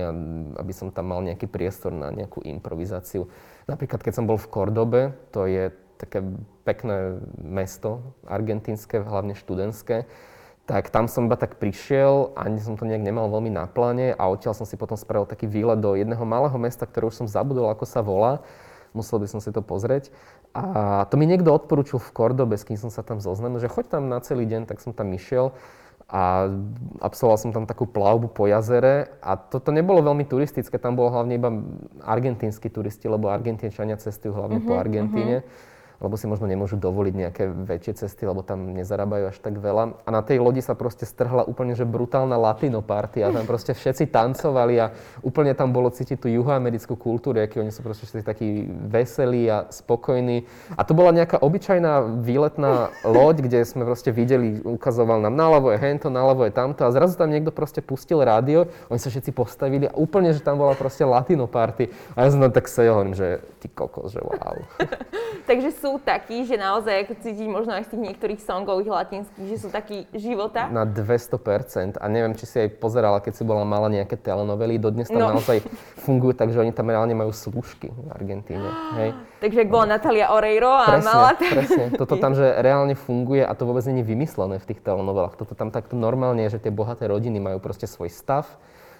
aby som tam mal nejaký priestor na nejakú improvizáciu. Napríklad, keď som bol v Kordobe, to je také pekné mesto, argentínske, hlavne študentské, tak tam som iba tak prišiel, ani som to nejak nemal veľmi na pláne a odtiaľ som si potom spravil taký výlet do jedného malého mesta, ktoré už som zabudol, ako sa volá. Musel by som si to pozrieť. A to mi niekto odporúčil v Kordobe, s kým som sa tam zoznamil, že choď tam na celý deň, tak som tam išiel a absolvoval som tam takú plavbu po jazere a toto nebolo veľmi turistické, tam bolo hlavne iba argentínsky turisti, lebo Argentínčania cestujú hlavne uh-huh, po mhm, Argentíne. Uh-huh lebo si možno nemôžu dovoliť nejaké väčšie cesty, lebo tam nezarábajú až tak veľa. A na tej lodi sa proste strhla úplne že brutálna latino party a tam proste všetci tancovali a úplne tam bolo cítiť tú juhoamerickú kultúru, aký oni sú proste všetci takí veselí a spokojní. A to bola nejaká obyčajná výletná loď, kde sme proste videli, ukazoval nám naľavo je hento, naľavo je tamto a zrazu tam niekto proste pustil rádio, oni sa všetci postavili a úplne, že tam bola proste latino party. A ja som tam tak sedel, hovorím, že ty kokos, že wow. Takže sú sú takí, že naozaj ako cítiť možno aj z tých niektorých songov ich latinských, že sú takí života? Na 200%. A neviem, či si aj pozerala, keď si bola mala nejaké telenovely. Dodnes tam no. naozaj fungujú tak, že oni tam reálne majú slúžky v Argentíne. Hej. Takže ak bola Natalia Oreiro a presne, mala... Presne, toto tam, že reálne funguje a to vôbec nie je vymyslené v tých telenovelách. Toto tam takto normálne je, že tie bohaté rodiny majú proste svoj stav,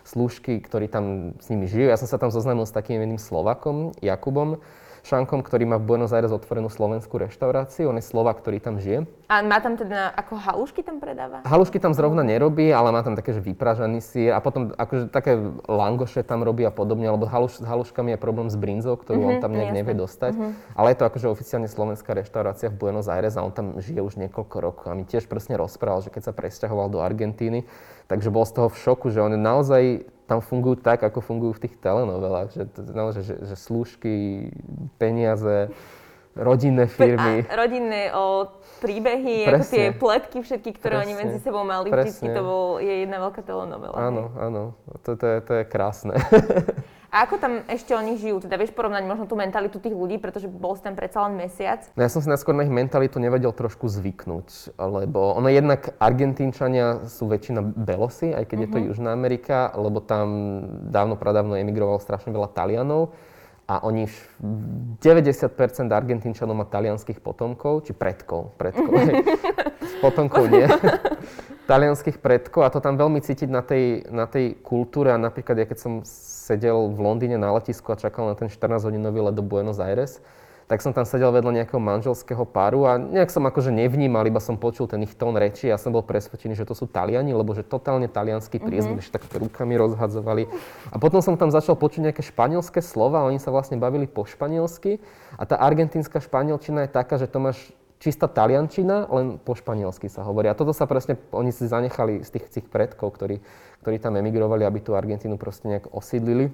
slúžky, ktorí tam s nimi žijú. Ja som sa tam zoznámil s takým jedným Slovakom, Jakubom, Šankom, ktorý má v Buenos Aires otvorenú slovenskú reštauráciu. On je Slovak, ktorý tam žije. A má tam teda, ako halušky tam predáva? Halušky tam zrovna nerobí, ale má tam také, že vypražaný sír a potom akože také langoše tam robí a podobne, lebo haluš, s haluškami je problém s brinzou, ktorú mm-hmm, on tam nejak nevie dostať. Mm-hmm. Ale je to akože oficiálne slovenská reštaurácia v Buenos Aires a on tam žije už niekoľko rokov. A mi tiež presne rozprával, že keď sa presťahoval do Argentíny, takže bol z toho v šoku, že on je naozaj tam fungujú tak, ako fungujú v tých telenovelách, že, naozaj, že, že slúžky, peniaze, rodinné firmy. A rodinné o, príbehy, ako tie pletky všetky, ktoré presne, oni medzi sebou mali, vždy to bol, je jedna veľká telenovela. Áno, áno, to, to, je, to je krásne. A ako tam ešte oni žijú? Teda vieš porovnať možno tú mentalitu tých ľudí, pretože bol si tam predsa len mesiac? No ja som si najskôr na ich mentalitu nevedel trošku zvyknúť, lebo ono jednak Argentínčania sú väčšina Belosy, aj keď mm-hmm. je to mhm. Južná Amerika, lebo tam dávno pradávno emigrovalo strašne veľa Talianov a oni 90% Argentínčanov má talianských potomkov, či predkov, predkov, potomkov nie. talianských predkov a to tam veľmi cítiť na tej, na tej kultúre a napríklad ja keď som sedel v Londýne na letisku a čakal na ten 14-hodinový let do Buenos Aires, tak som tam sedel vedľa nejakého manželského páru a nejak som akože nevnímal, iba som počul ten ich tón reči a som bol presvedčený, že to sú Taliani, lebo že totálne talianský priezvuk, mm-hmm. že tak rukami rozhadzovali. A potom som tam začal počuť nejaké španielské slova oni sa vlastne bavili po španielsky a tá argentínska španielčina je taká, že to máš čistá taliančina, len po španielsky sa hovorí. A toto sa presne, oni si zanechali z tých, tých predkov, ktorí, ktorí tam emigrovali, aby tú Argentínu proste nejak osídlili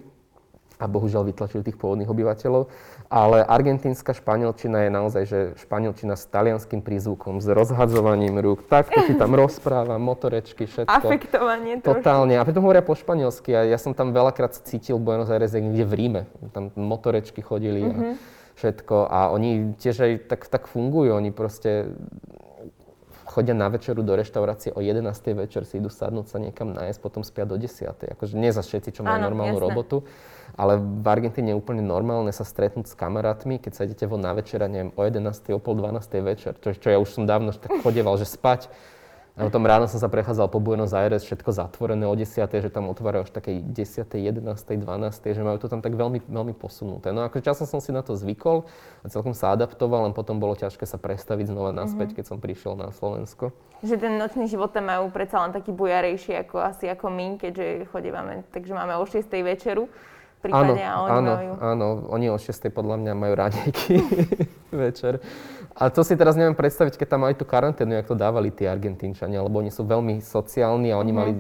a bohužiaľ vytlačili tých pôvodných obyvateľov. Ale argentínska španielčina je naozaj, že španielčina s talianským prízvukom, s rozhadzovaním rúk, takto si tam rozpráva, motorečky, všetko. Afektovanie trošku. Totálne. A pritom hovoria po španielsky. A ja som tam veľakrát cítil Buenos Aires niekde v Ríme. Tam motorečky chodili. Mm-hmm. A všetko a oni tiež aj tak, tak fungujú, oni proste chodia na večeru do reštaurácie o 11. večer, si idú sadnúť sa niekam nájsť, potom spia do 10. Akože nie za všetci, čo majú normálnu jasné. robotu, ale v Argentíne je úplne normálne sa stretnúť s kamarátmi, keď sa idete von na večera, neviem, o 11. o pol 12. večer, čo, čo ja už som dávno tak chodieval, že spať a potom ráno som sa prechádzal po Buenos Aires, všetko zatvorené o 10, že tam otvárajú až takej 10, 11, 12, že majú to tam tak veľmi, veľmi posunuté. No akože časom som si na to zvykol a celkom sa adaptoval, len potom bolo ťažké sa prestaviť znova naspäť, mm-hmm. keď som prišiel na Slovensko. Že ten nočný život tam majú predsa len taký bujarejší ako asi ako my, keďže chodívame, takže máme o 6 večeru prípadne áno, a oni áno, majú... Áno, oni o 6 podľa mňa majú ránejky večer. A to si teraz neviem predstaviť, keď tam mali tú karanténu, jak to dávali tí Argentínčania, lebo oni sú veľmi sociálni a oni mm. mali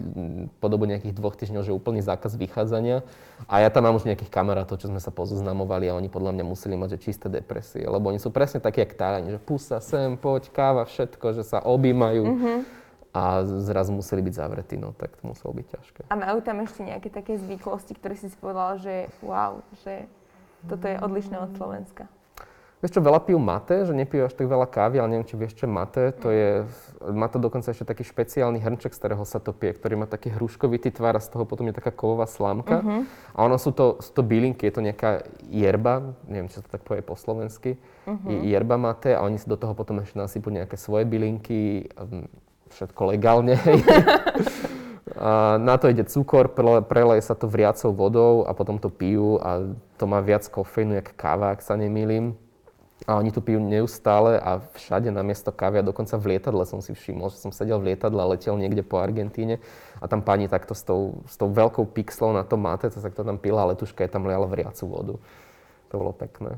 po dobu nejakých dvoch týždňov, že úplný zákaz vychádzania. A ja tam mám už nejakých kamarátov, čo sme sa pozoznamovali a oni podľa mňa museli mať že čisté depresie, lebo oni sú presne takí, jak Taliani, že pusa sem, poď, káva, všetko, že sa objímajú. Mm-hmm a zrazu museli byť zavretí, no tak to muselo byť ťažké. A majú tam ešte nejaké také zvyklosti, ktoré si si povedal, že wow, že toto je odlišné od Slovenska? Vieš čo, veľa pijú mate, že nepijú až tak veľa kávy, ale neviem, či vieš, čo mate. To je, má to dokonca ešte taký špeciálny hrnček, z ktorého sa to pije, ktorý má taký hruškovitý tvar a z toho potom je taká kovová slámka. Uh-huh. A ono sú to, sú to bylinky, je to nejaká jerba, neviem, či sa to tak povie po slovensky, uh-huh. jerba mate a oni si do toho potom ešte nasypú nejaké svoje bylinky, všetko legálne. a na to ide cukor, preleje sa to vriacou vodou a potom to pijú a to má viac kofeínu, jak káva, ak sa nemýlim. A oni tu pijú neustále a všade na miesto kávy a dokonca v lietadle som si všimol, že som sedel v lietadle a letel niekde po Argentíne a tam pani takto s tou, s tou veľkou pixlou na tom máte, to sa tam pila a letuška je tam liala vriacu vodu. To bolo pekné.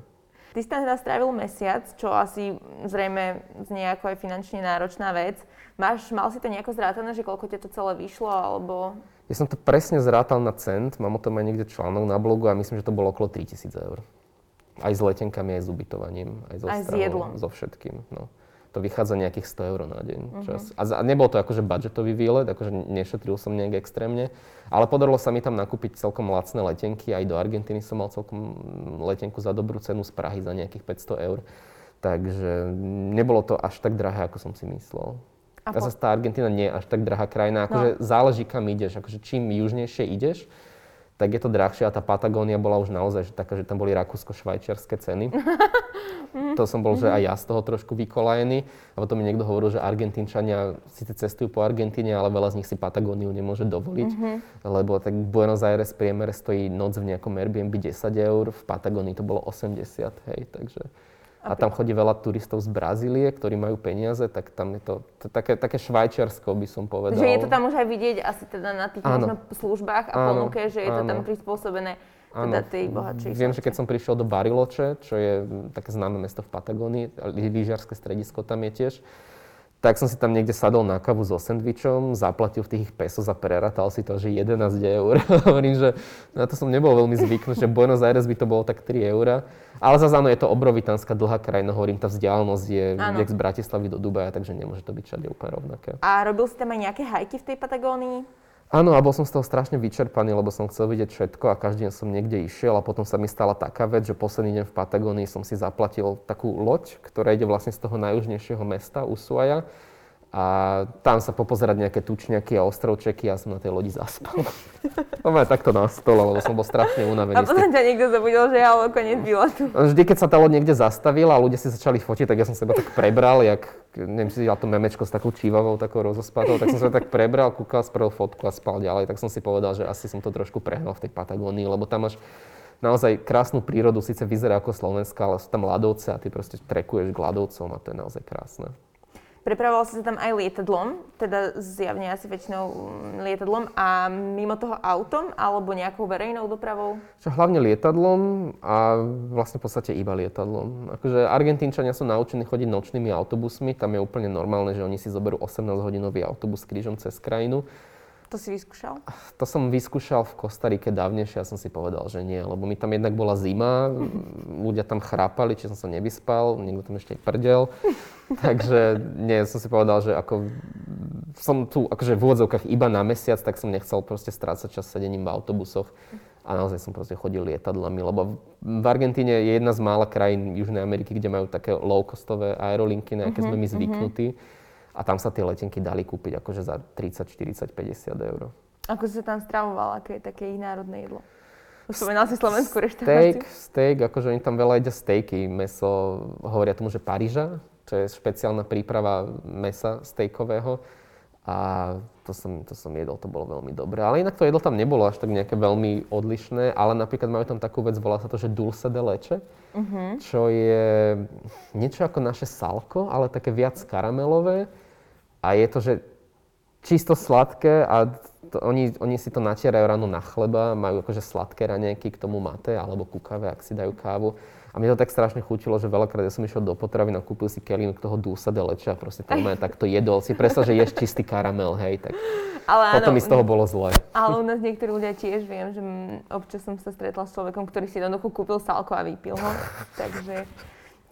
Tam teda strávil mesiac, čo asi zrejme znie ako aj finančne náročná vec. Máš, mal si to nejako zrátané, že koľko ti to celé vyšlo, alebo... Ja som to presne zrátal na cent, mám o tom aj niekde článok na blogu a myslím, že to bolo okolo 3000 eur. Aj s letenkami, aj s ubytovaním, aj so aj stravou, s jedlom. so všetkým. No. To vychádza nejakých 100 eur na deň. Uh-huh. Čas. A, a nebol to akože budžetový výlet, akože nešetril som nejak extrémne, ale podarilo sa mi tam nakúpiť celkom lacné letenky. Aj do Argentíny som mal celkom letenku za dobrú cenu z Prahy za nejakých 500 eur. Takže nebolo to až tak drahé, ako som si myslel. A po... Zase tá Argentína nie je až tak drahá krajina. Akože no. záleží, kam ideš. Akože čím južnejšie ideš, tak je to drahšie a tá Patagónia bola už naozaj že taká, že tam boli rakúsko-švajčiarske ceny. to som bol, že aj ja z toho trošku vykolajený. A potom mi niekto hovoril, že Argentínčania síce cestujú po Argentíne, ale veľa z nich si Patagóniu nemôže dovoliť, mm-hmm. lebo tak Buenos Aires priemere stojí noc v nejakom Airbnb 10 eur, v Patagónii to bolo 80, hej, takže a tam chodí veľa turistov z Brazílie, ktorí majú peniaze, tak tam je to, také, také švajčiarsko, by som povedal. Že je to tam už aj vidieť asi teda na tých možno službách a áno, ponuke, že je to tam prispôsobené teda tej bohatšej Viem, že keď som prišiel do Bariloče, čo je také známe mesto v Patagónii, lyžiarske stredisko tam je tiež, tak som si tam niekde sadol na kavu so sendvičom, zaplatil v tých pesos a preratal si to, že 11 eur. Hovorím, že na to som nebol veľmi zvyknutý, že Buenos Aires by to bolo tak 3 eur. Ale zase áno, je to obrovitánska dlhá krajina, hovorím, tá vzdialenosť je jak z Bratislavy do Dubaja, takže nemôže to byť všade úplne rovnaké. A robil si tam aj nejaké hajky v tej Patagónii? Áno, a bol som z toho strašne vyčerpaný, lebo som chcel vidieť všetko a každý deň som niekde išiel a potom sa mi stala taká vec, že posledný deň v Patagónii som si zaplatil takú loď, ktorá ide vlastne z toho najjužnejšieho mesta Ushuaia a tam sa popozerať nejaké tučňaky a ostrovčeky a som na tej lodi zaspal. to ma takto na stole, lebo som bol strašne unavený. A potom ťa niekto zabudil, že ja koniec výletu. Vždy, keď sa tá loď niekde zastavila a ľudia si začali fotiť, tak ja som seba tak prebral, jak, neviem, si to memečko s takou čívavou, takou rozospatou, tak som sa tak prebral, kúkal, spravil fotku a spal ďalej. Tak som si povedal, že asi som to trošku prehnal v tej Patagónii, lebo tam máš naozaj krásnu prírodu, síce vyzerá ako Slovenska, ale sú tam ľadovce a ty proste trekuješ k ľadovcom a to je naozaj krásne. Prepravoval si sa tam aj lietadlom, teda zjavne asi väčšinou mm, lietadlom a mimo toho autom alebo nejakou verejnou dopravou? Čo hlavne lietadlom a vlastne v podstate iba lietadlom. Akože Argentínčania sú naučení chodiť nočnými autobusmi, tam je úplne normálne, že oni si zoberú 18-hodinový autobus krížom cez krajinu. To si vyskúšal? To som vyskúšal v Kostarike dávnejšie a som si povedal, že nie, lebo mi tam jednak bola zima, ľudia tam chrápali, či som sa nevyspal, niekto tam ešte prdel. Takže nie, som si povedal, že ako som tu akože v úvodzovkách iba na mesiac, tak som nechcel proste strácať čas sedením v autobusoch. A naozaj som proste chodil lietadlami, lebo v Argentíne je jedna z mála krajín Južnej Ameriky, kde majú také low-costové aerolinky, na aké uh-huh, sme my mhm, mhm. zvyknutí. Uh-huh a tam sa tie letenky dali kúpiť akože za 30, 40, 50 eur. Ako si sa tam stravoval? Aké je také ich národné jedlo? Spomenal si slovenskú reštauráciu? Steak, steak, akože oni tam veľa jedia stejky. Meso, hovoria tomu, že Paríža, čo je špeciálna príprava mesa stejkového. A to som, to som jedol, to bolo veľmi dobré. Ale inak to jedlo tam nebolo až tak nejaké veľmi odlišné, ale napríklad majú tam takú vec, volá sa to, že dulce de leche, uh-huh. čo je niečo ako naše salko, ale také viac karamelové a je to, že čisto sladké a to, oni, oni si to natierajú ráno na chleba, majú akože sladké raňajky k tomu mate alebo kukave, ak si dajú kávu. A mne to tak strašne chutilo, že veľakrát ja som išiel do potravy a kúpil si kelín toho dúsa de leche a proste to tak to jedol. Si predstav, že ješ čistý karamel, hej, tak ale potom áno, mi z toho bolo zle. Ale u nás niektorí ľudia tiež viem, že občas som sa stretla s človekom, ktorý si jednoducho kúpil salko a vypil ho. Takže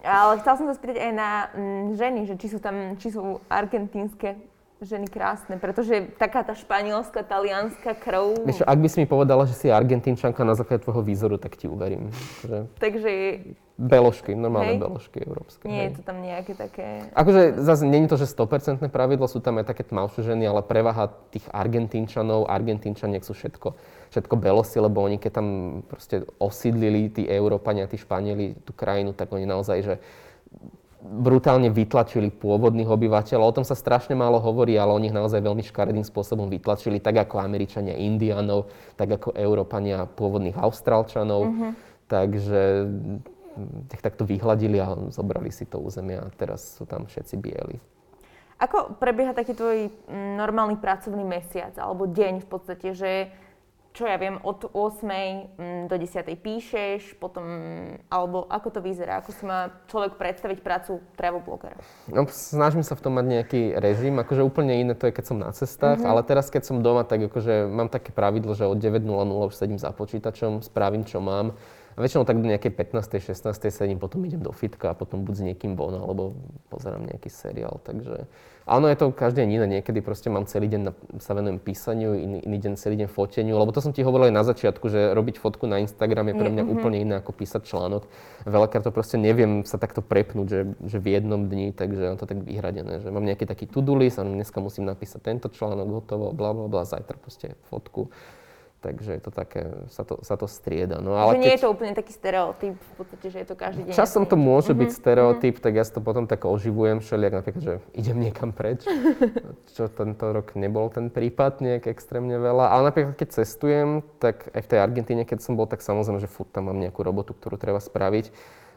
ale chcela som sa spýtať aj na mm, ženy, že či sú tam, či sú argentínske ženy krásne, pretože taká tá španielská, talianská krv... Vieš, ak by si mi povedala, že si Argentínčanka na základe tvojho výzoru, tak ti uverím. Že... Takže... Beložky, normálne hej? beložky európske. Nie hej. je to tam nejaké také... Akože zase je to, že 100% pravidlo, sú tam aj také tmavšie ženy, ale prevaha tých Argentínčanov, Argentínčaniek sú všetko, všetko belosi, lebo oni keď tam proste osídlili tí Európania, tí Španieli tú krajinu, tak oni naozaj, že brutálne vytlačili pôvodných obyvateľov. O tom sa strašne málo hovorí, ale o nich naozaj veľmi škaredým spôsobom vytlačili, tak ako Američania Indianov, tak ako Európania pôvodných Austrálčanov. Uh-huh. Takže ich takto vyhladili a zobrali si to územie a teraz sú tam všetci bieli. Ako prebieha taký tvoj mm, normálny pracovný mesiac alebo deň v podstate, že čo ja viem, od 8. Mm, do 10. píšeš, potom, alebo ako to vyzerá, ako si má človek predstaviť prácu travel blogera? No, snažím sa v tom mať nejaký režim, akože úplne iné to je, keď som na cestách, mm-hmm. ale teraz, keď som doma, tak akože mám také pravidlo, že od 9.00 už sedím za počítačom, spravím, čo mám a väčšinou tak do nejakej 15. 16. sedím, potom idem do fitka a potom buď s niekým von, alebo pozerám nejaký seriál. Takže áno, je to každý deň iné. Niekedy proste mám celý deň na, sa venujem písaniu, iný, iný deň celý deň foteniu, lebo to som ti hovoril aj na začiatku, že robiť fotku na Instagram je pre mňa mm-hmm. úplne iné ako písať článok. Veľakrát to proste neviem sa takto prepnúť, že, že v jednom dni, takže mám to tak vyhradené, že mám nejaký taký to-do list a dneska musím napísať tento článok, hotovo, bla bla bla, zajtra proste fotku. Takže je to také, sa to, sa to strieda. No, ale že nie keď... je to úplne taký stereotyp, v podstate, že je to každý deň. Časom to môže byť mm-hmm. stereotyp, tak ja si to potom tak oživujem všelijak, napríklad, že idem niekam preč, čo tento rok nebol ten prípad nejak extrémne veľa. Ale napríklad, keď cestujem, tak aj v tej Argentíne, keď som bol, tak samozrejme, že furt tam mám nejakú robotu, ktorú treba spraviť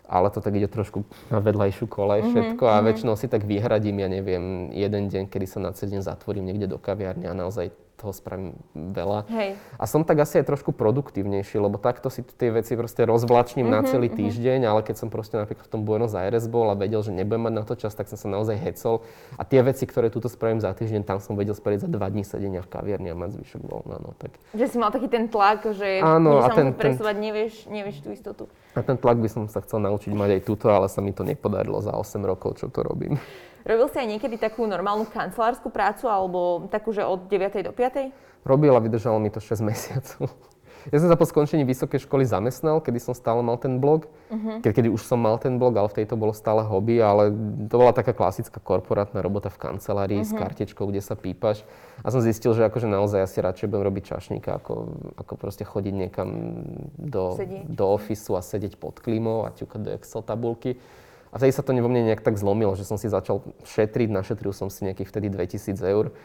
ale to tak ide trošku na vedľajšiu kolej mm-hmm, všetko a mm-hmm. väčšinou si tak vyhradím, ja neviem, jeden deň, kedy sa na celý deň zatvorím niekde do kaviarne a naozaj toho spravím veľa. Hej. A som tak asi aj trošku produktívnejší, lebo takto si tie veci proste rozvlačním mm-hmm, na mhm, celý mhm. týždeň, mm-hmm. ale keď som proste napríklad v tom Buenos Aires bol a vedel, že nebudem mať na to čas, tak som sa naozaj hecol. A tie veci, ktoré túto spravím za týždeň, tam som vedel spraviť za dva dní sedenia v kaviarni a mať zvyšok voľna. No, tak. Že si mal taký ten tlak, že Áno, a ten, presúvať, ten, nevieš, nevieš tú istotu. A ten tlak by som sa chcel naučiť mať aj túto, ale sa mi to nepodarilo za 8 rokov, čo to robím. Robil si aj niekedy takú normálnu kancelárskú prácu alebo takú, že od 9. do 5. Robil a vydržalo mi to 6 mesiacov. Ja som sa po skončení vysokej školy zamestnal, kedy som stále mal ten blog. Uh-huh. Keď, kedy už som mal ten blog, ale v tejto bolo stále hobby, ale to bola taká klasická korporátna robota v kancelárii uh-huh. s mhm. kartičkou, kde sa pípaš. A som zistil, že akože naozaj asi radšej budem robiť čašníka, ako, ako proste chodiť niekam do, do ofisu a sedieť pod klímou a ťukať do Excel tabulky. A vtedy sa to vo mne nejak tak zlomilo, že som si začal šetriť, našetril som si nejakých vtedy 2000 eur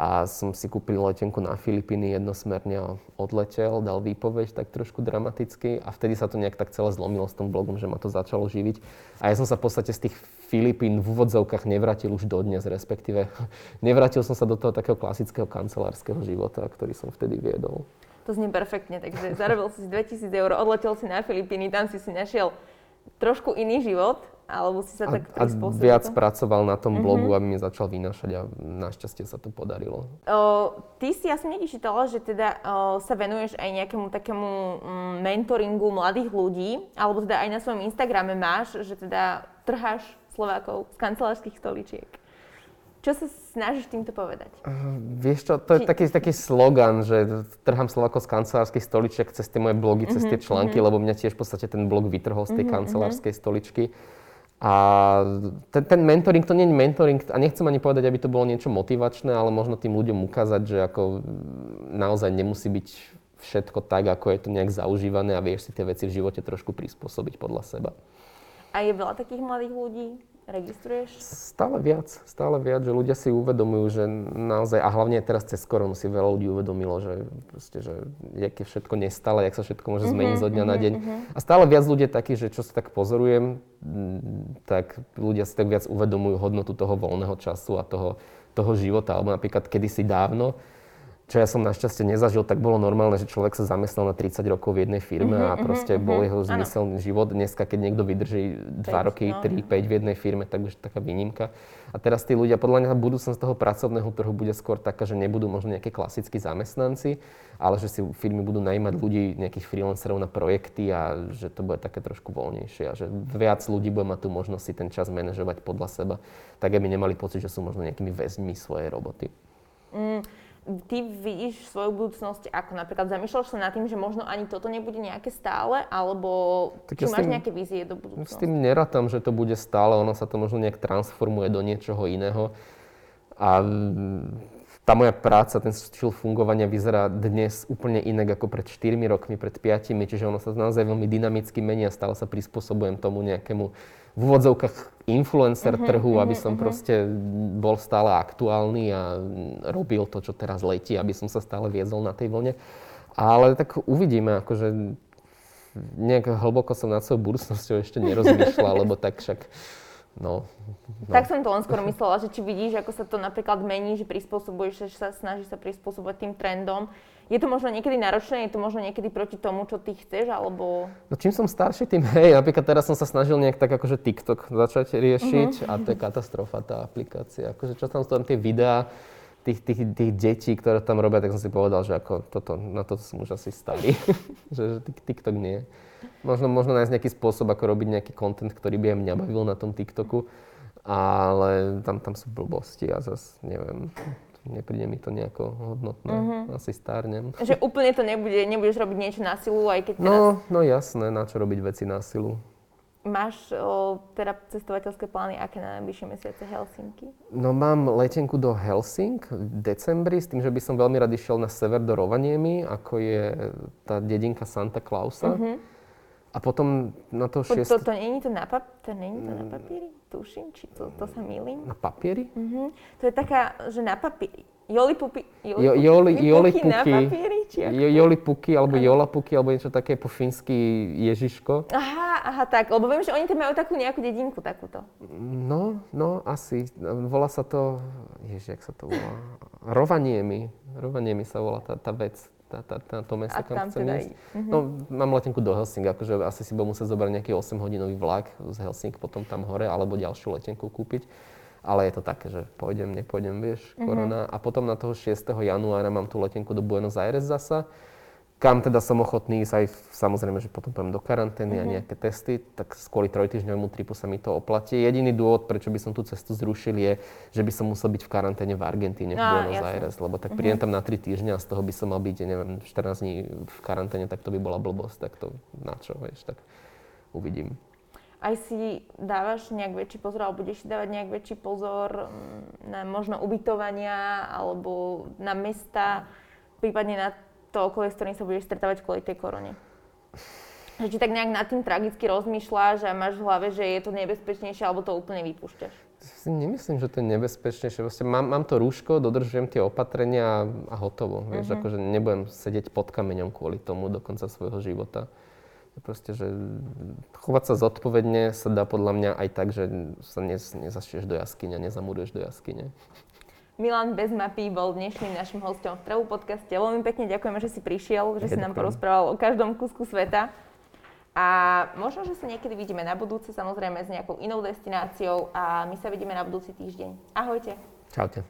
a som si kúpil letenku na Filipíny jednosmerne odletel, dal výpoveď tak trošku dramaticky a vtedy sa to nejak tak celé zlomilo s tom blogom, že ma to začalo živiť. A ja som sa v podstate z tých Filipín v úvodzovkách nevrátil už dodnes, respektíve nevrátil som sa do toho takého klasického kancelárskeho života, ktorý som vtedy viedol. To znie perfektne, takže zarobil si 2000 eur, odletel si na Filipíny, tam si si našiel trošku iný život, alebo si sa a, tak prispôsobil? Viac to? pracoval na tom blogu, mm-hmm. aby mi začal vynášať a našťastie sa to podarilo. O, ty si, ja som niekde čítala, že teda o, sa venuješ aj nejakému takému mm, mentoringu mladých ľudí, alebo teda aj na svojom Instagrame máš, že teda trháš Slovákov z kancelárskych stoličiek. Čo sa snažíš týmto povedať? Uh, vieš čo, to Či... je taký, taký slogan, že trhám Slovákov z kancelárskych stoličiek cez tie moje blogy, cez tie mhm, články, uh-huh. lebo mňa tiež v podstate ten blog vytrhol z tej uh-huh, kancelárskej uh-huh. stoličky. A ten, ten mentoring, to nie je mentoring, a nechcem ani povedať, aby to bolo niečo motivačné, ale možno tým ľuďom ukázať, že ako naozaj nemusí byť všetko tak, ako je to nejak zaužívané a vieš si tie veci v živote trošku prispôsobiť podľa seba. A je veľa takých mladých ľudí? Registruješ? Stále viac, stále viac, že ľudia si uvedomujú, že naozaj, a hlavne teraz cez koronu si veľa ľudí uvedomilo, že, proste, že jak je všetko nestále, jak sa všetko môže mhm, zmeniť mm-hmm, zo dňa mm-hmm, na deň. Mm-hmm. A stále viac ľudí je takých, že čo sa tak pozorujem, tak ľudia si tak viac uvedomujú hodnotu toho voľného času a toho, toho života. Alebo napríklad kedysi dávno, čo ja som našťastie nezažil, tak bolo normálne, že človek sa zamestnal na 30 rokov v jednej firme uh-huh, a mhm, proste uh-huh, bol jeho zmyselný ano. život. Dneska, keď niekto vydrží 2 roky, no. 3, 5 v jednej firme, tak už taká výnimka. A teraz tí ľudia, podľa mňa budúcnosť toho pracovného trhu bude skôr taká, že nebudú možno nejaké klasickí zamestnanci, ale že si firmy budú najímať ľudí, nejakých freelancerov na projekty a že to bude také trošku voľnejšie a že viac ľudí bude mať tú možnosť si ten čas manažovať podľa seba, tak aby nemali pocit, že sú možno nejakými väzňmi svojej roboty. Mm ty vidíš svoju budúcnosť ako napríklad zamýšľaš sa nad tým, že možno ani toto nebude nejaké stále, alebo tak či ja máš tým, nejaké vízie do budúcnosti? S tým nerátam, že to bude stále, ono sa to možno nejak transformuje do niečoho iného. A tá moja práca, ten štýl fungovania vyzerá dnes úplne inak ako pred 4 rokmi, pred 5, čiže ono sa naozaj veľmi dynamicky mení a stále sa prispôsobujem tomu nejakému v úvodzovkách influencer uh-huh, trhu, uh-huh, aby som uh-huh. proste bol stále aktuálny a robil to, čo teraz letí, aby som sa stále viezol na tej vlne. Ale tak uvidíme, akože nejak hlboko som nad svojou budúcnosťou ešte nerozmýšľal, lebo tak však No, no. Tak som to len skoro myslela, že či vidíš, ako sa to napríklad mení, že prispôsobuješ sa, snažíš sa prispôsobovať tým trendom, je to možno niekedy náročné, je to možno niekedy proti tomu, čo ty chceš, alebo... No čím som starší, tým hej. Napríklad teraz som sa snažil nejak tak akože TikTok začať riešiť uh-huh. a to je katastrofa tá aplikácia. Akože čo tam sú tam tie videá, tých, tých, tých detí, ktoré tam robia, tak som si povedal, že ako toto, na to som už asi starý. že, že TikTok nie. Možno, možno nájsť nejaký spôsob, ako robiť nejaký content, ktorý by aj mňa bavil na tom TikToku, ale tam, tam sú blbosti a zase neviem nepríde mi to nejako hodnotné. Uh-huh. Asi stárnem. Že úplne to nebude, nebudeš robiť niečo na silu, aj keď no, teraz... No, no jasné, na čo robiť veci na silu. Máš o, teda cestovateľské plány, aké na najbližšie mesiace Helsinky? No mám letenku do Helsing v decembri s tým, že by som veľmi rád išiel na sever do Rovaniemi, ako je tá dedinka Santa Clausa. Uh-huh. A potom na to šiest... to, to není to na, pap- to není to na papieri? Tuším, či to, to sa milím. Na papieri? Mhm. To je taká, že na papieri. Joli pupi. Jo, joli, joli puky na puky, papieri? Či ako? jo, joli puky, alebo jola puky, alebo niečo také po fínsky Ježiško. Aha, aha, tak, lebo viem, že oni tam majú takú nejakú dedinku takúto. No, no, asi. Volá sa to, ježi, jak sa to volá? Rovaniemi. Rovaniemi sa volá tá, tá vec, tá, tá, tá, to mesto, A kam chcem teda ísť. Mhm. No, mám letenku do Helsing, akože asi si budem musieť zobrať nejaký 8-hodinový vlak z Helsing, potom tam hore, alebo ďalšiu letenku kúpiť. Ale je to také, že pôjdem, nepôjdem, vieš, Mhm. korona. A potom na toho 6. januára mám tú letenku do Buenos Aires zasa, kam teda som ochotný ísť aj, v- samozrejme, že potom pôjdem do karantény Mhm. a nejaké testy, tak kvôli trojtyžňovému tripu sa mi to oplatí. Jediný dôvod, prečo by som tú cestu zrušil, je, že by som musel byť v karanténe v Argentíne, v Á, Buenos. Aires, lebo tak prídem tam na 3 týždňa a z toho by som mal byť, ja neviem, 14 dní v karanténe, tak to by bola blbosť, tak to na čo, vieš, tak uvidím. Aj si dávaš nejak väčší pozor, alebo budeš si dávať nejak väčší pozor na možno ubytovania, alebo na mesta, prípadne na to okolie, s ktorým sa budeš stretávať kvôli tej korone? Že či tak nejak nad tým tragicky rozmýšľaš a máš v hlave, že je to nebezpečnejšie, alebo to úplne vypúšťaš? Si nemyslím, že to je nebezpečnejšie. Proste mám, mám to rúško, dodržujem tie opatrenia a, a hotovo. Vieš, akože nebudem sedieť pod kameňom kvôli tomu do konca svojho života. Proste, že chovať sa zodpovedne sa dá podľa mňa aj tak, že sa nez, nezašieš do jaskyne, nezamuruješ do jaskyne. Milan bez mapy bol dnešným našim hostom v Travu podcaste. Veľmi pekne ďakujeme, že si prišiel, že si nám porozprával o každom kúsku sveta. A možno, že sa niekedy vidíme na budúce, samozrejme s nejakou inou destináciou a my sa vidíme na budúci týždeň. Ahojte. Čaute.